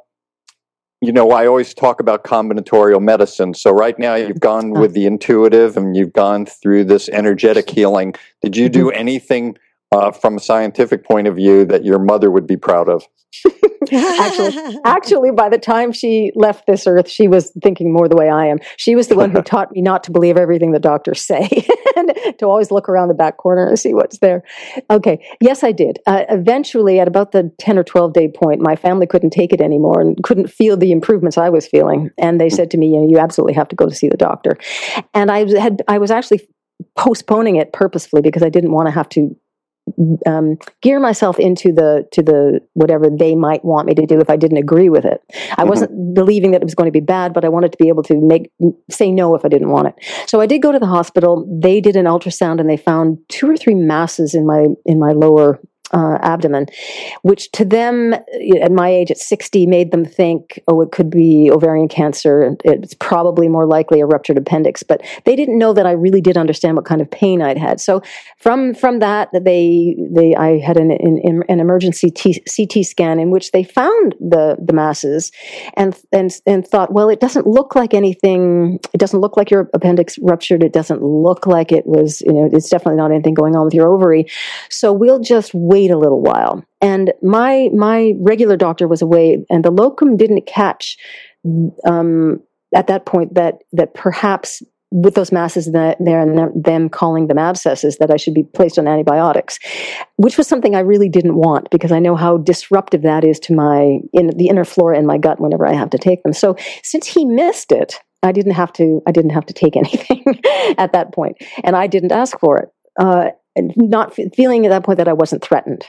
you know, I always talk about combinatorial medicine. So right now you've gone with the intuitive and you've gone through this energetic healing. Did you do Mm-hmm. anything uh, from a scientific point of view that your mother would be proud of? Actually- *laughs* Actually, by the time she left this earth, she was thinking more the way I am. She was the one who *laughs* taught me not to believe everything the doctors say *laughs* and to always look around the back corner and see what's there. Okay, yes, I did. Uh, eventually, at about the 10 or 12 day point, my family couldn't take it anymore and couldn't feel the improvements I was feeling. And they said to me, you, know, you absolutely have to go to see the doctor. And I had, I was actually postponing it purposefully because I didn't want to have to um, gear myself into the to the whatever they might want me to do if I didn't agree with it. I Mhm. wasn't believing that it was going to be bad, but I wanted to be able to make say no if I didn't want it. So I did go to the hospital. They did an ultrasound and they found two or three masses in my in my lower uh, abdomen, which to them at my age at 60 made them think, oh, it could be ovarian cancer. It's probably more likely a ruptured appendix, but they didn't know that I really did understand what kind of pain I'd had. So from from that, they they I had an an, an emergency T, CT scan in which they found the the masses, and and and thought, well, it doesn't look like anything. It doesn't look like your appendix ruptured. It doesn't look like it was. You know, it's definitely not anything going on with your ovary. So we'll just wait a little while. And my my regular doctor was away, and the locum didn't catch um, at that point that that perhaps with those masses there and them- calling them abscesses that I should be placed on antibiotics, which was something I really didn't want because I know how disruptive that is to my in the inner flora in my gut whenever I have to take them. So since he missed it, I didn't have to I didn't have to take *laughs* anything at that point, and I didn't ask for it. Uh, not fe- feeling at that point that I wasn't threatened,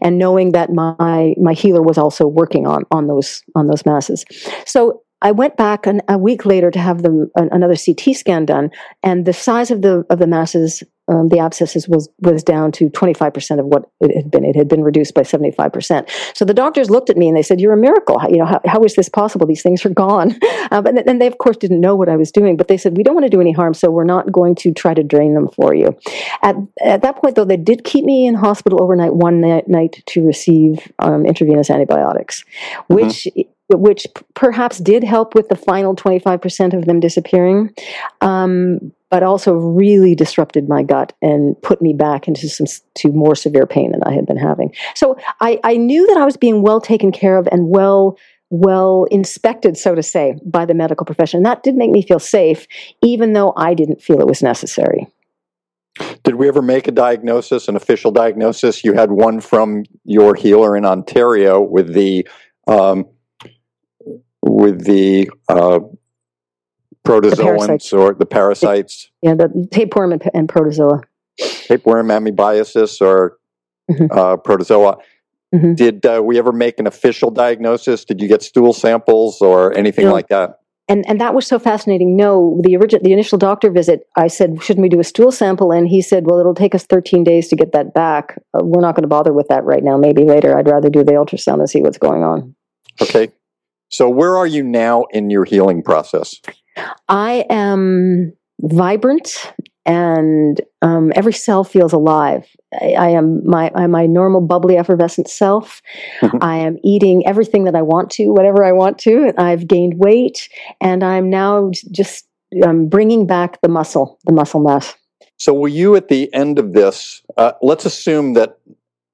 and knowing that my my healer was also working on on those on those masses. So I went back an, a week later to have them an, another CT scan done, and the size of the of the masses, um, the abscesses was was down to twenty five percent of what it had been. It had been reduced by seventy five percent. So the doctors looked at me and they said, "You're a miracle. How, you know how, how is this possible? These things are gone." Um, and, and they of course didn't know what I was doing, but they said, "We don't want to do any harm, so we're not going to try to drain them for you." At at that point, though, they did keep me in hospital overnight one night, night to receive um, intravenous antibiotics, which which perhaps did help with the final 25% of them disappearing, um, but also really disrupted my gut and put me back into some to more severe pain than I had been having. So I, I knew that I was being well taken care of and well well inspected, so to say, by the medical profession. That did make me feel safe, even though I didn't feel it was necessary. Did we ever make a diagnosis, an official diagnosis? You had one from your healer in Ontario with the um, with the uh, protozoans parasites. or the parasites, Yeah, the tapeworm and, and protozoa. tapeworm, amoebiasis, or Mhm. uh, protozoa. Mhm. Did uh, we ever make an official diagnosis? Did you get stool samples or anything No. like that? and and that was so fascinating. No, the original, the initial doctor visit, I said, shouldn't we do a stool sample? And he said, well, it'll take us 13 days to get that back. Uh, we're not going to bother with that right now. Maybe later. I'd rather do the ultrasound and see what's going on. Okay. So where are you now in your healing process? I am vibrant, and um, every cell feels alive. I, I am my I'm my normal bubbly effervescent self. *laughs* I am eating everything that I want to, whatever I want to. I've gained weight, and I'm now just um, bringing back the muscle, the muscle mass. So, will you at the end of this, uh, let's assume that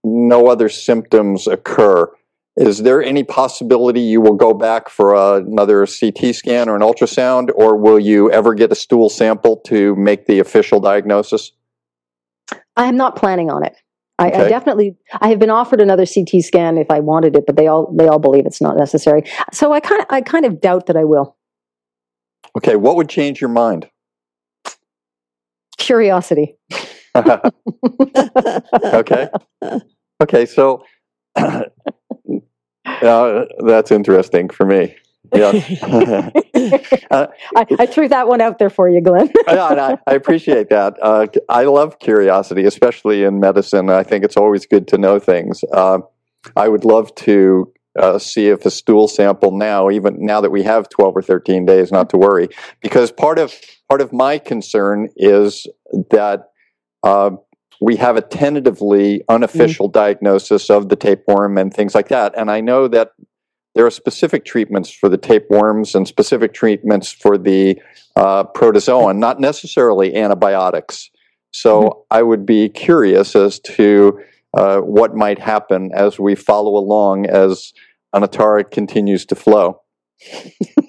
no other symptoms occur. Is there any possibility you will go back for another CT scan or an ultrasound, or will you ever get a stool sample to make the official diagnosis? I am not planning on it. I, I definitely I have been offered another CT scan if I wanted it, but they all they all believe it's not necessary. So I kind of I kind of doubt that I will. Okay, what would change your mind? Curiosity. *laughs* okay. *laughs* Okay, so *clears throat* *laughs* uh, that's interesting for me. Yeah. *laughs* Uh, I, I threw that one out there for you, Glenn. *laughs* and I, I appreciate that. Uh, I love curiosity, especially in medicine. I think it's always good to know things. Uh, I would love to uh, see if a stool sample now, even now that we have 12 or 13 days, not to worry, because part of part of my concern is that uh, we have a tentatively unofficial diagnosis of the tapeworm and things like that, and I know that there are specific treatments for the tapeworms and specific treatments for the uh, protozoan, not necessarily antibiotics. So Mhm. I would be curious as to uh, what might happen as we follow along as Anatara continues to flow. *laughs*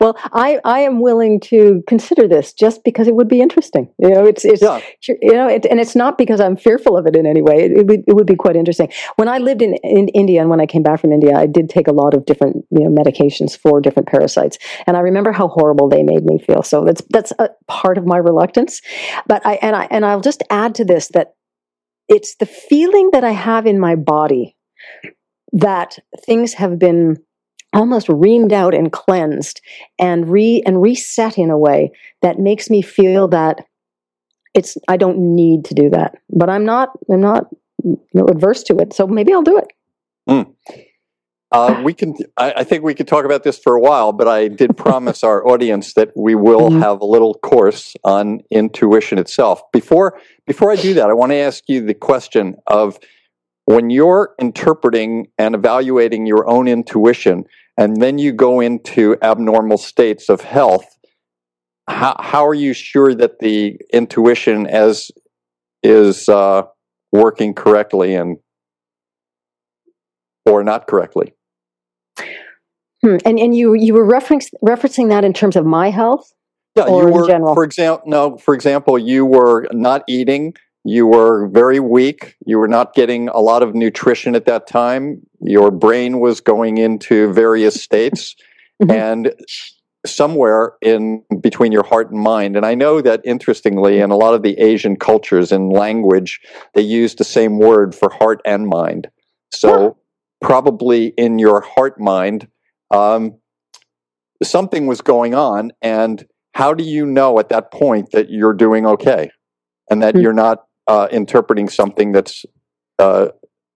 well, I, I am willing to consider this just because it would be interesting. You know, it's it's Yeah. you know, it, and it's not because I'm fearful of it in any way. It, it, would, it would be quite interesting. When I lived in, in India and when I came back from India, I did take a lot of different you know medications for different parasites, and I remember how horrible they made me feel. So that's that's a part of my reluctance. But I and I and I'll just add to this that it's the feeling that I have in my body that things have been almost reamed out and cleansed and re and reset in a way that makes me feel that it's I don't need to do that. But I'm not I'm not you know, adverse to it. So maybe I'll do it. Uh, we can. I, I think we could talk about this for a while, but I did *laughs* promise our audience that we will Mhm. have a little course on intuition itself. Before before I do that, I want to ask you the question of when you're interpreting and evaluating your own intuition, and then you go into abnormal states of health. How how are you sure that the intuition as is uh, working correctly and or not correctly? Hmm. And and you you were referencing referencing that in terms of my health. Yeah, or you in were, general? for example, no, for example, you were not eating. You were very weak. You were not getting a lot of nutrition at that time. Your brain was going into various states, Mhm. and somewhere in between your heart and mind. And I know that interestingly, in a lot of the Asian cultures in language, they use the same word for heart and mind. So Huh. probably in your heart mind, um, something was going on, and how do you know at that point that you're doing okay and that Hmm. you're not uh, interpreting something that's uh,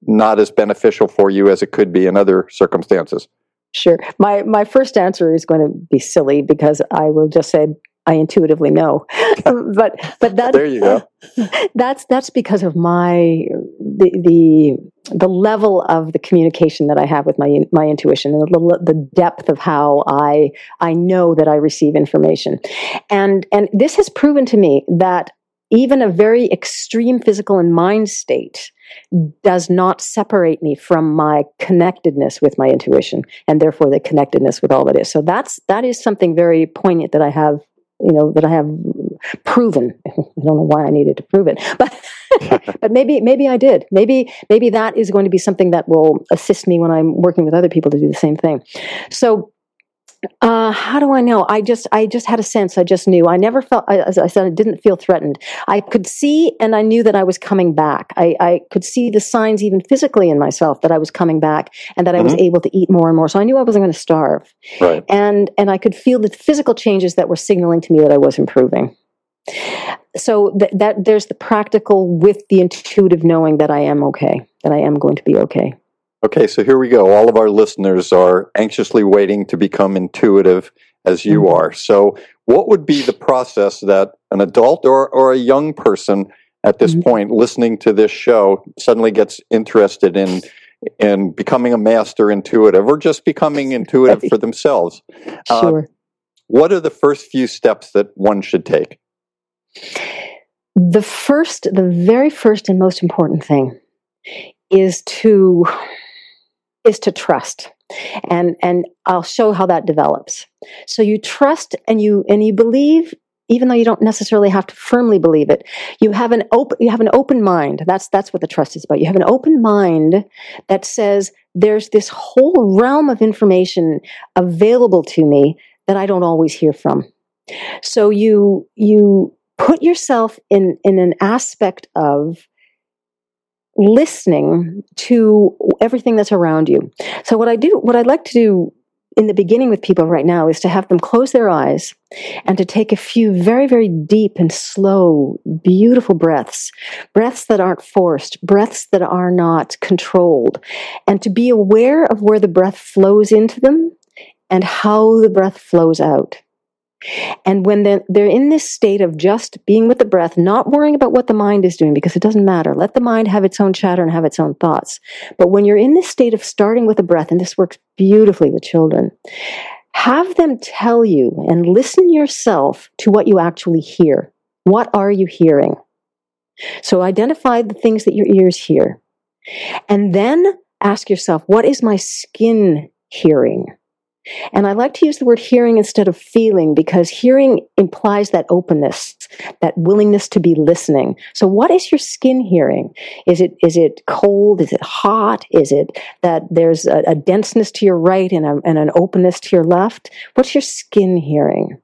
not as beneficial for you as it could be in other circumstances? Sure. My my first answer is going to be silly because I will just say I intuitively know. *laughs* but but that There you go. *laughs* that's that's because of my the the the level of the communication that I have with my my intuition and the, the depth of how I I know that I receive information, and and this has proven to me that even a very extreme physical and mind state does not separate me from my connectedness with my intuition and therefore the connectedness with all that is. So that's that is something very poignant that i have you know that i have proven. *laughs* I don't know why i needed to prove it but *laughs* but maybe maybe i did. Maybe maybe that is going to be something that will assist me when i'm working with other people to do the same thing. So uh, how do I know? I just, I just had a sense. I just knew. I never felt, I- as I said, I didn't feel threatened. I could see, and I knew that I was coming back. I, I could see the signs, even physically, in myself that I was coming back, and that I was able to eat more and more. So I knew I wasn't going to starve, Right. and and I could feel the physical changes that were signaling to me that I was improving. So that, that there's the practical with the intuitive knowing that I am okay, that I am going to be okay. Okay, so here we go. All of our listeners are anxiously waiting to become intuitive as you Mhm. are. So, what would be the process that an adult or, or a young person at this Mhm. point listening to this show suddenly gets interested in in becoming a master intuitive or just becoming intuitive for themselves? Uh, Sure. What are the first few steps that one should take? the first the very first and most important thing is to is to trust. And and i'll show how that develops. So you trust and you and you believe even though you don't necessarily have to firmly believe it you have an open you have an open mind. That's that's what the trust is about. You have an open mind that says there's this whole realm of information available to me that i don't always hear from. So you you put yourself in in an aspect of listening to everything that's around you so what i do what i'd like to do in the beginning with people right now is to have them close their eyes and to take a few very, very deep and slow, beautiful breaths, breaths that aren't forced, breaths that are not controlled, and to be aware of where the breath flows into them and how the breath flows out. And when they're, in this state of just being with the breath, not worrying about what the mind is doing, because it doesn't matter. Let the mind have its own chatter and have its own thoughts. But when you're in this state of starting with the breath, and this works beautifully with children, have them tell you and listen yourself to what you actually hear. What are you hearing? So identify the things that your ears hear. And then ask yourself, what is my skin hearing? And I like to use the word hearing instead of feeling because hearing implies that openness, that willingness to be listening. So what is your skin hearing? Is it, is it cold? Is it hot? Is it that there's a, a denseness to your right and, a, and an openness to your left? What's your skin hearing?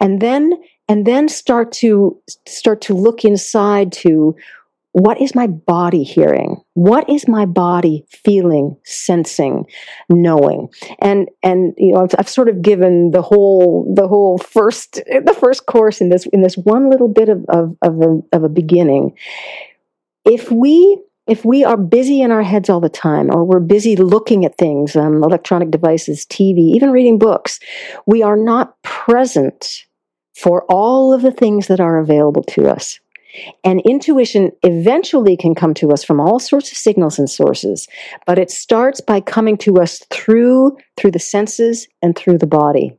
And then, and then start to, start to look inside to what is my body hearing? What is my body feeling sensing knowing? And and you know I've, I've, sort of given the whole the whole first the first course in this in this one little bit of of, of, a, of a beginning. If we if we are busy in our heads all the time or we're busy looking at things um, electronic devices tv even reading books we are not present for all of the things that are available to us and intuition eventually can come to us from all sorts of signals and sources, but it starts by coming to us through through the senses and through the body.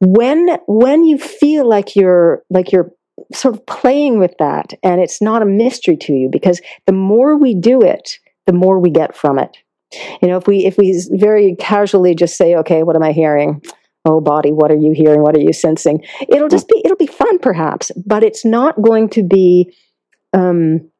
When when you feel like you're like you're sort of playing with that and it's not a mystery to you because the more we do it, the more we get from it. You know, if we if we very casually just say, okay, what am I hearing? Oh body what are you hearing? What are you sensing? It'll just be it'll be fun perhaps but it's not going to be um,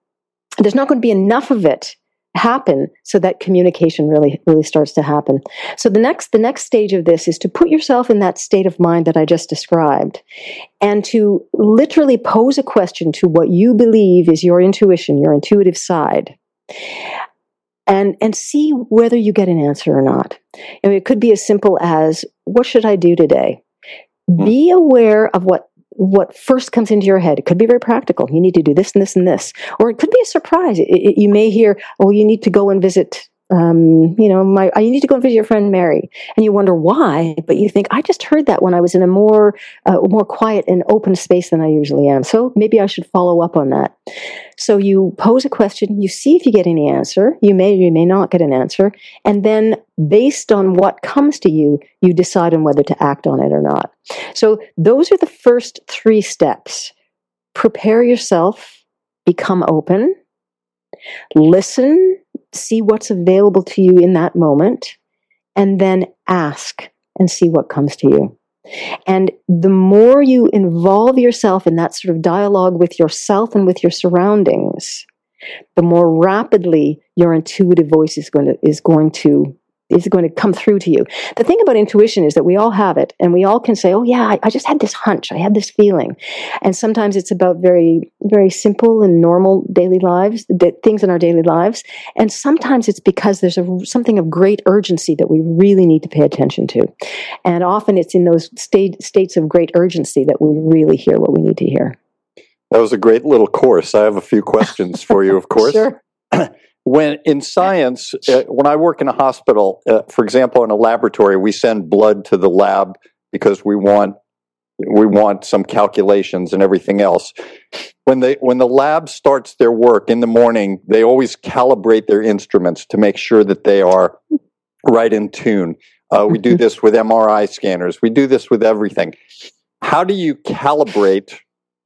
there's not going to be enough of it happen so that communication really really starts to happen. So the next the next stage of this is to put yourself in that state of mind that i just described and to literally pose a question to what you believe is your intuition your intuitive side and and see whether you get an answer or not. I mean, it could be as simple as, "What should I do today?" Mm-hmm. Be aware of what what first comes into your head. It could be very practical. You need to do this and this and this, or it could be a surprise. It, it, you may hear, "Oh, you need to go and visit um, you know, my, you need to go and visit your friend Mary. And you wonder why, but you think, I just heard that when I was in a more, uh, more quiet and open space than I usually am. So maybe I should follow up on that. So you pose a question, you see if you get any answer. You may, you may not get an answer. And then based on what comes to you, you decide on whether to act on it or not. So those are the first three steps. Prepare yourself, become open, listen see what's available to you in that moment, and then ask and see what comes to you. And the more you involve yourself in that sort of dialogue with yourself and with your surroundings, the more rapidly your intuitive voice is going to, is going to is going to come through to you. The thing about intuition is that we all have it and we all can say, Oh yeah, I, I, just had this hunch. I had this feeling. And sometimes it's about very, very simple and normal daily lives, things in our daily lives. And sometimes it's because there's a, something of great urgency that we really need to pay attention to. And often it's in those state, states of great urgency that we really hear what we need to hear. That was a great little course. I have a few questions for you, of *laughs* course. sure. *clears throat* when in science, uh, when I work in a hospital, uh, for example, in a laboratory, we send blood to the lab because we want we want some calculations and everything else. When they when the lab starts their work in the morning, they always calibrate their instruments to make sure that they are right in tune. Uh, we do this with MRI scanners. We do this with everything. How do you calibrate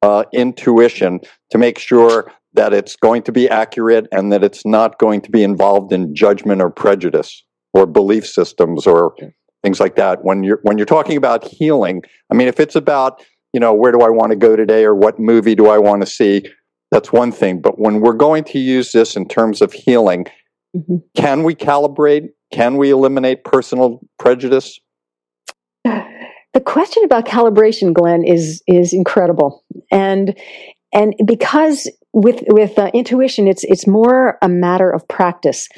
uh, intuition to make sure that it's going to be accurate and that it's not going to be involved in judgment or prejudice or belief systems or things like that. When you're when you're talking about healing i mean if it's about you know where do i want to go today or what movie do i want to see that's one thing. But when we're going to use this in terms of healing mm-hmm. can we calibrate? Can we eliminate personal prejudice? The question about calibration glenn is is incredible. And and because with with uh, intuition it's it's more a matter of practice.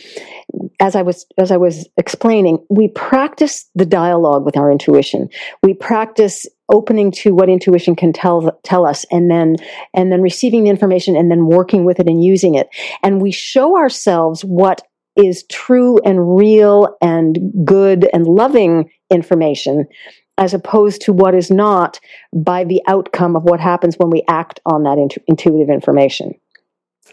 As i was as i was explaining we practice the dialogue with our intuition. We practice opening to what intuition can tell tell us and then and then receiving the information and then working with it and using it. And we show ourselves what is true and real and good and loving information as opposed to what is not by the outcome of what happens when we act on that intu- intuitive information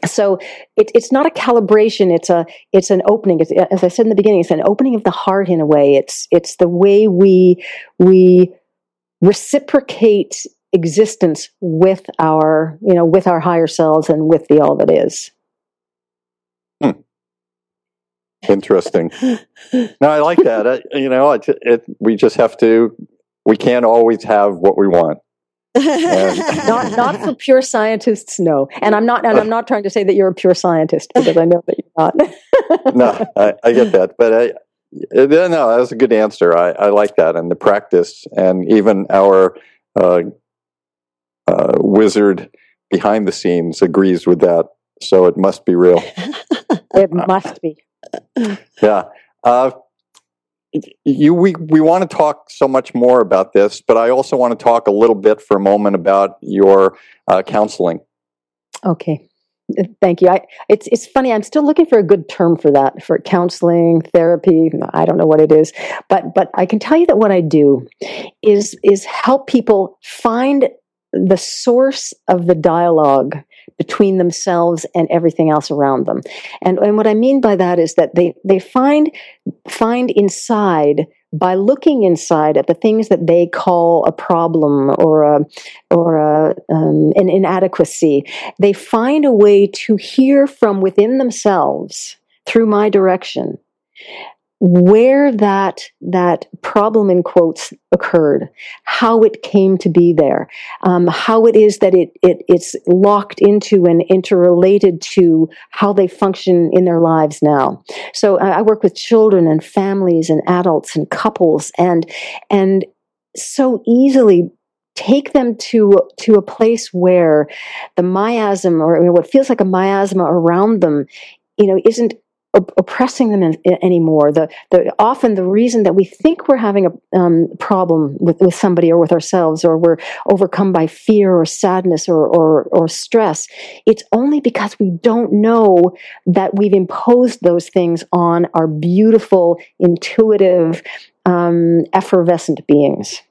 so it, it's not a calibration it's a it's an opening it's, as i said in the beginning it's an opening of the heart in a way it's it's the way we we reciprocate existence with our you know with our higher selves and with the all that is hmm. Interesting. No, I like that. I, you know, it, it, we just have to. We can't always have what we want. *laughs* not not for pure scientists, no. And I'm not and I'm not trying to say that you're a pure scientist because I know that you're not. no, *laughs* I, I, get that, but I, no, that was a good answer. I, I like that, and the practice, and even our uh, uh, wizard behind the scenes agrees with that. So it must be real. *laughs* it must be. yeah. Uh, you we we want to talk so much more about this, but I also want to talk a little bit for a moment about your uh, counseling. Okay, thank you. I, it's it's funny. I'm still looking for a good term for that for counseling, therapy. I don't know what it is, but but I can tell you that what I do is is help people find the source of the dialogue between themselves and everything else around them. And, and what I mean by that is that they, they find, find inside by looking inside at the things that they call a problem or a, or a, um, an inadequacy, they find a way to hear from within themselves through my direction where that that problem in quotes occurred, how it came to be there, um, how it is that it, it it's locked into and interrelated to how they function in their lives now. So I, work with children and families and adults and couples and and so easily take them to to a place where the miasm or what feels like a miasma around them you know isn't oppressing them in, in, anymore. The, the often the reason that we think we're having a um, problem with, with somebody or with ourselves, or we're overcome by fear or sadness or, or or stress, it's only because we don't know that we've imposed those things on our beautiful, intuitive, um, effervescent beings.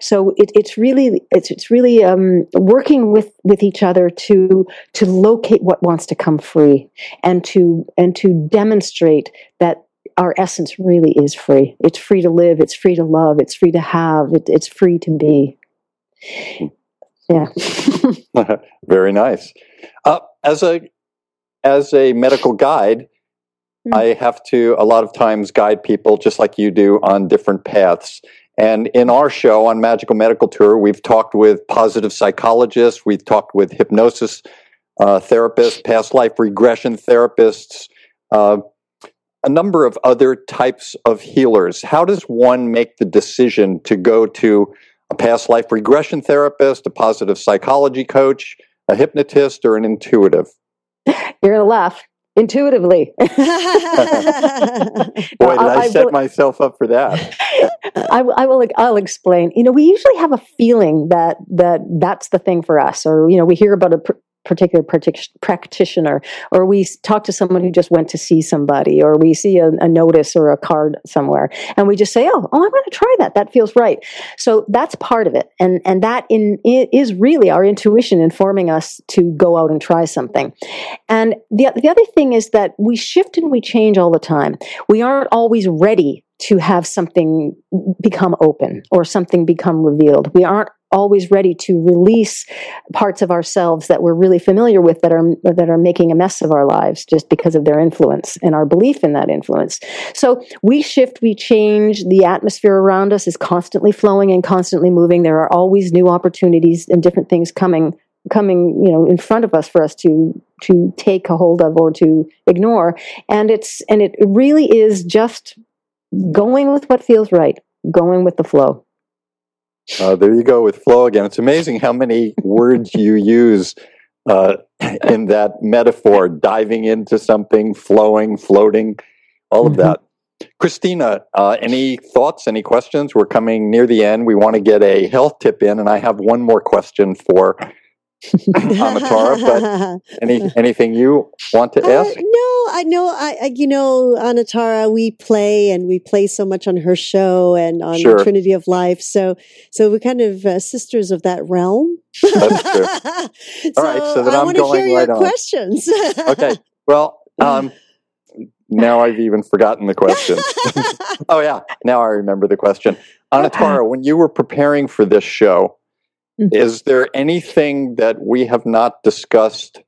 So it, it's really it's it's really um, working with with each other to to locate what wants to come free and to and to demonstrate that our essence really is free. It's free to live. It's free to love. It's free to have. It, it's free to be. Yeah. *laughs* Very nice. Uh, as a as a medical guide, mm. I have to a lot of times guide people, just like you do, on different paths. And in our show on Magical Medical Tour, we've talked with positive psychologists, we've talked with hypnosis uh, therapists, past life regression therapists, uh, a number of other types of healers. How does one make the decision to go to a past life regression therapist, a positive psychology coach, a hypnotist, or an intuitive? *laughs* You're going to laugh intuitively. *laughs* *laughs* Boy, did I, I set will, myself up for that. *laughs* I, I, will. I'll explain. You know, we usually have a feeling that that that's the thing for us, or you know, we hear about a particular practitioner, or we talk to someone who just went to see somebody, or we see a, a notice or a card somewhere, and we just say, "Oh, oh, I'm going to try that. That feels right." So that's part of it, and and that in is really our intuition informing us to go out and try something. And the the other thing is that we shift and we change all the time. We aren't always ready to have something become open or something become revealed. We aren't always ready to release parts of ourselves that we're really familiar with that are that are making a mess of our lives just because of their influence and our belief in that influence. So we shift, we change. The atmosphere around us is constantly flowing and constantly moving. There are always new opportunities and different things coming coming you know in front of us for us to to take a hold of or to ignore and it's and it really is just going with what feels right going with the flow uh, there you go with flow again. It's amazing how many words you use uh, in that metaphor, diving into something, flowing, floating, all of Mhm. that. Christina, uh, any thoughts, any questions? We're coming near the end. We want to get a health tip in, and I have one more question for Anatara, but *laughs* any anything you want to Uh, ask? no, I know. I, I, you know, Anatara, we play and we play so much on her show and on Sure. Trinity of Life. So, so we're kind of uh, sisters of that realm. That's true. *laughs* so, right, so then I to going hear right your on. questions. Okay. Well, *laughs* um, now I've even forgotten the question. oh yeah, now I remember the question. Anatara, when you were preparing for this show. Is there anything that we have not discussed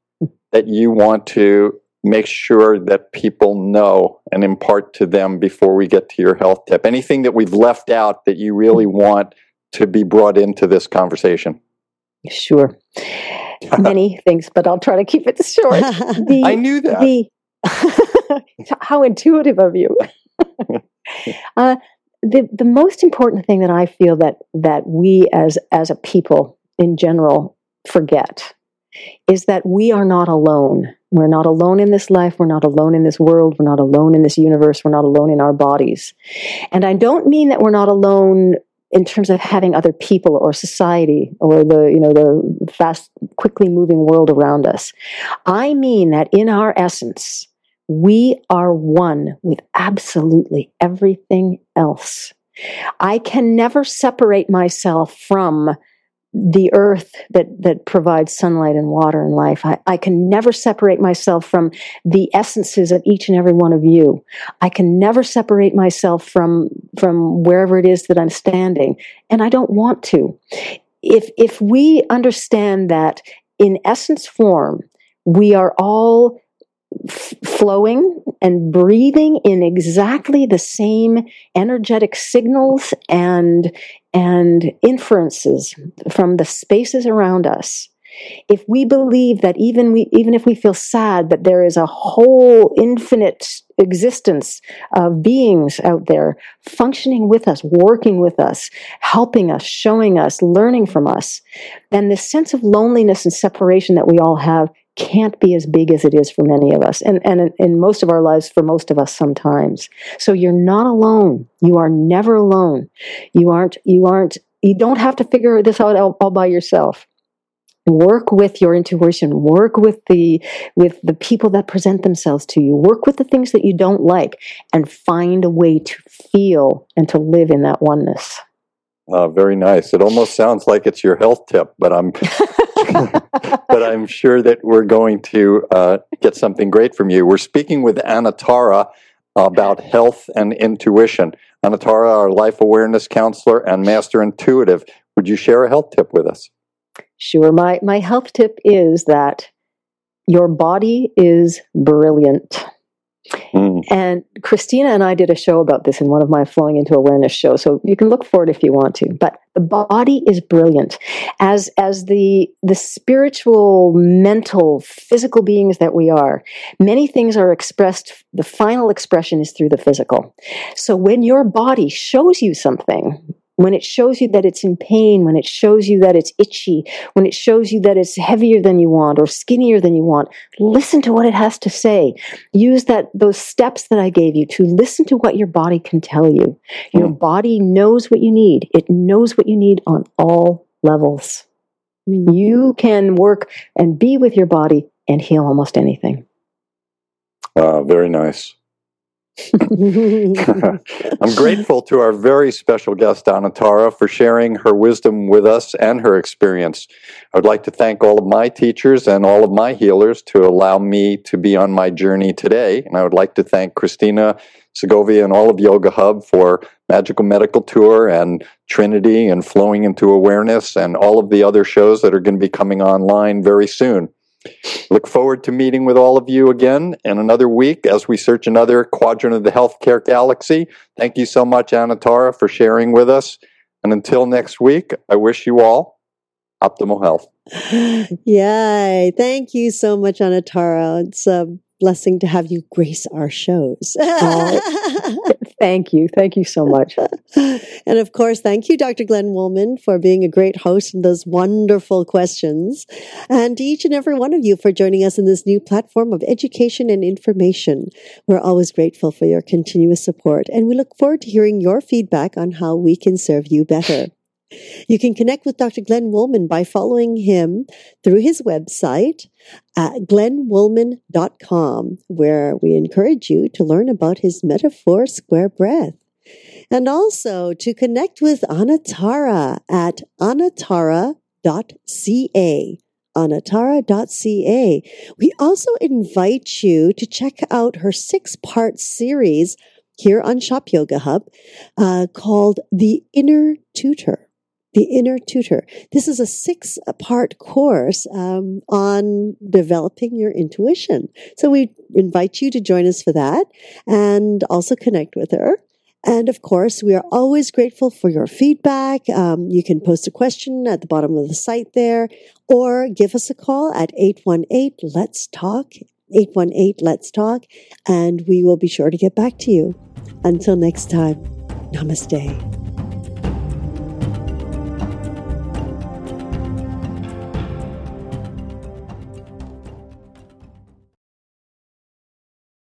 that you want to make sure that people know and impart to them before we get to your health tip? Anything that we've left out that you really want to be brought into this conversation? Sure. *laughs* Many things, but I'll try to keep it short. *laughs* The, I knew that. the *laughs* how intuitive of you. uh, the the most important thing that I feel that that we as as a people in general forget is that we are not alone. We're not alone in this life. We're not alone in this world. We're not alone in this universe. We're not alone in our bodies. And I don't mean that we're not alone in terms of having other people or society or the you know the fast quickly moving world around us. I mean that in our essence, we are one with absolutely everything else. I can never separate myself from the earth that, that provides sunlight and water and life. I, I can never separate myself from the essences of each and every one of you. I can never separate myself from, from wherever it is that I'm standing. And I don't want to. If, if we understand that in essence form, we are all f- flowing and breathing in exactly the same energetic signals and and inferences from the spaces around us. If we believe that even we even if we feel sad that there is a whole infinite existence of beings out there functioning with us working with us helping us showing us learning from us then this sense of loneliness and separation that we all have can't be as big as it is for many of us and, and in, most of our lives for most of us sometimes. So you're not alone. You are never alone. You aren't you aren't you don't have to figure this out all, all by yourself. Work with your intuition. Work with the with the people that present themselves to you. Work with the things that you don't like and find a way to feel and to live in that oneness. Uh, very nice. It almost sounds like it's your health tip, but I'm *laughs* but I'm sure that we're going to uh, get something great from you. We're speaking with Anatara about health and intuition. Anatara, our life awareness counselor and master intuitive. Would you share a health tip with us? Sure. My my health tip is that your body is brilliant. Mm, And Christina and I did a show about this in one of my Flowing into Awareness shows, so you can look for it if you want to. But the body is brilliant, as as the the spiritual, mental, physical beings that we are. Many things are expressed. The final expression is through the physical. So when your body shows you something. When it shows you that it's in pain, when it shows you that it's itchy, when it shows you that it's heavier than you want or skinnier than you want, listen to what it has to say use that those steps that I gave you to listen to what your body can tell you. Your Mm. body knows what you need. It knows what you need on all levels. Mm. You can work and be with your body and heal almost anything. uh, very nice. *laughs* I'm grateful to our very special guest, Anatara, for sharing her wisdom with us and her experience. I would like to thank all of my teachers and all of my healers to allow me to be on my journey today. And I would like to thank Christina Segovia and all of Yoga Hub for Magical Medical Tour and Trinity and Flowing into Awareness and all of the other shows that are going to be coming online very soon. Look forward to meeting with all of you again in another week as we search another quadrant of the healthcare galaxy. Thank you so much, Anatara, for sharing with us. And until next week, I wish you all optimal health. *laughs* Yay. Thank you so much, Anatara. It's uh, blessing to have you grace our shows. Oh, *laughs* thank you. Thank you so much. and of course, thank you, Dr. Glenn Woolman, for being a great host and those wonderful questions. And to each and every one of you for joining us in this new platform of education and information. We're always grateful for your continuous support, and we look forward to hearing your feedback on how we can serve you better. You can connect with Dr. Glenn Woolman by following him through his website at glennwoolman.com, where we encourage you to learn about his metaphor square breath. And also to connect with Anatara at anatara.ca. Anatara.ca. We also invite you to check out her six part series here on Shop Yoga Hub uh, called The Inner Tutor the Inner Tutor. This is a six part course um, on developing your intuition. So we invite you to join us for that and also connect with her. And of course, we are always grateful for your feedback. Um, you can post a question at the bottom of the site there or give us a call at 818 Let's Talk, 818 Let's Talk, and we will be sure to get back to you. Until next time, namaste.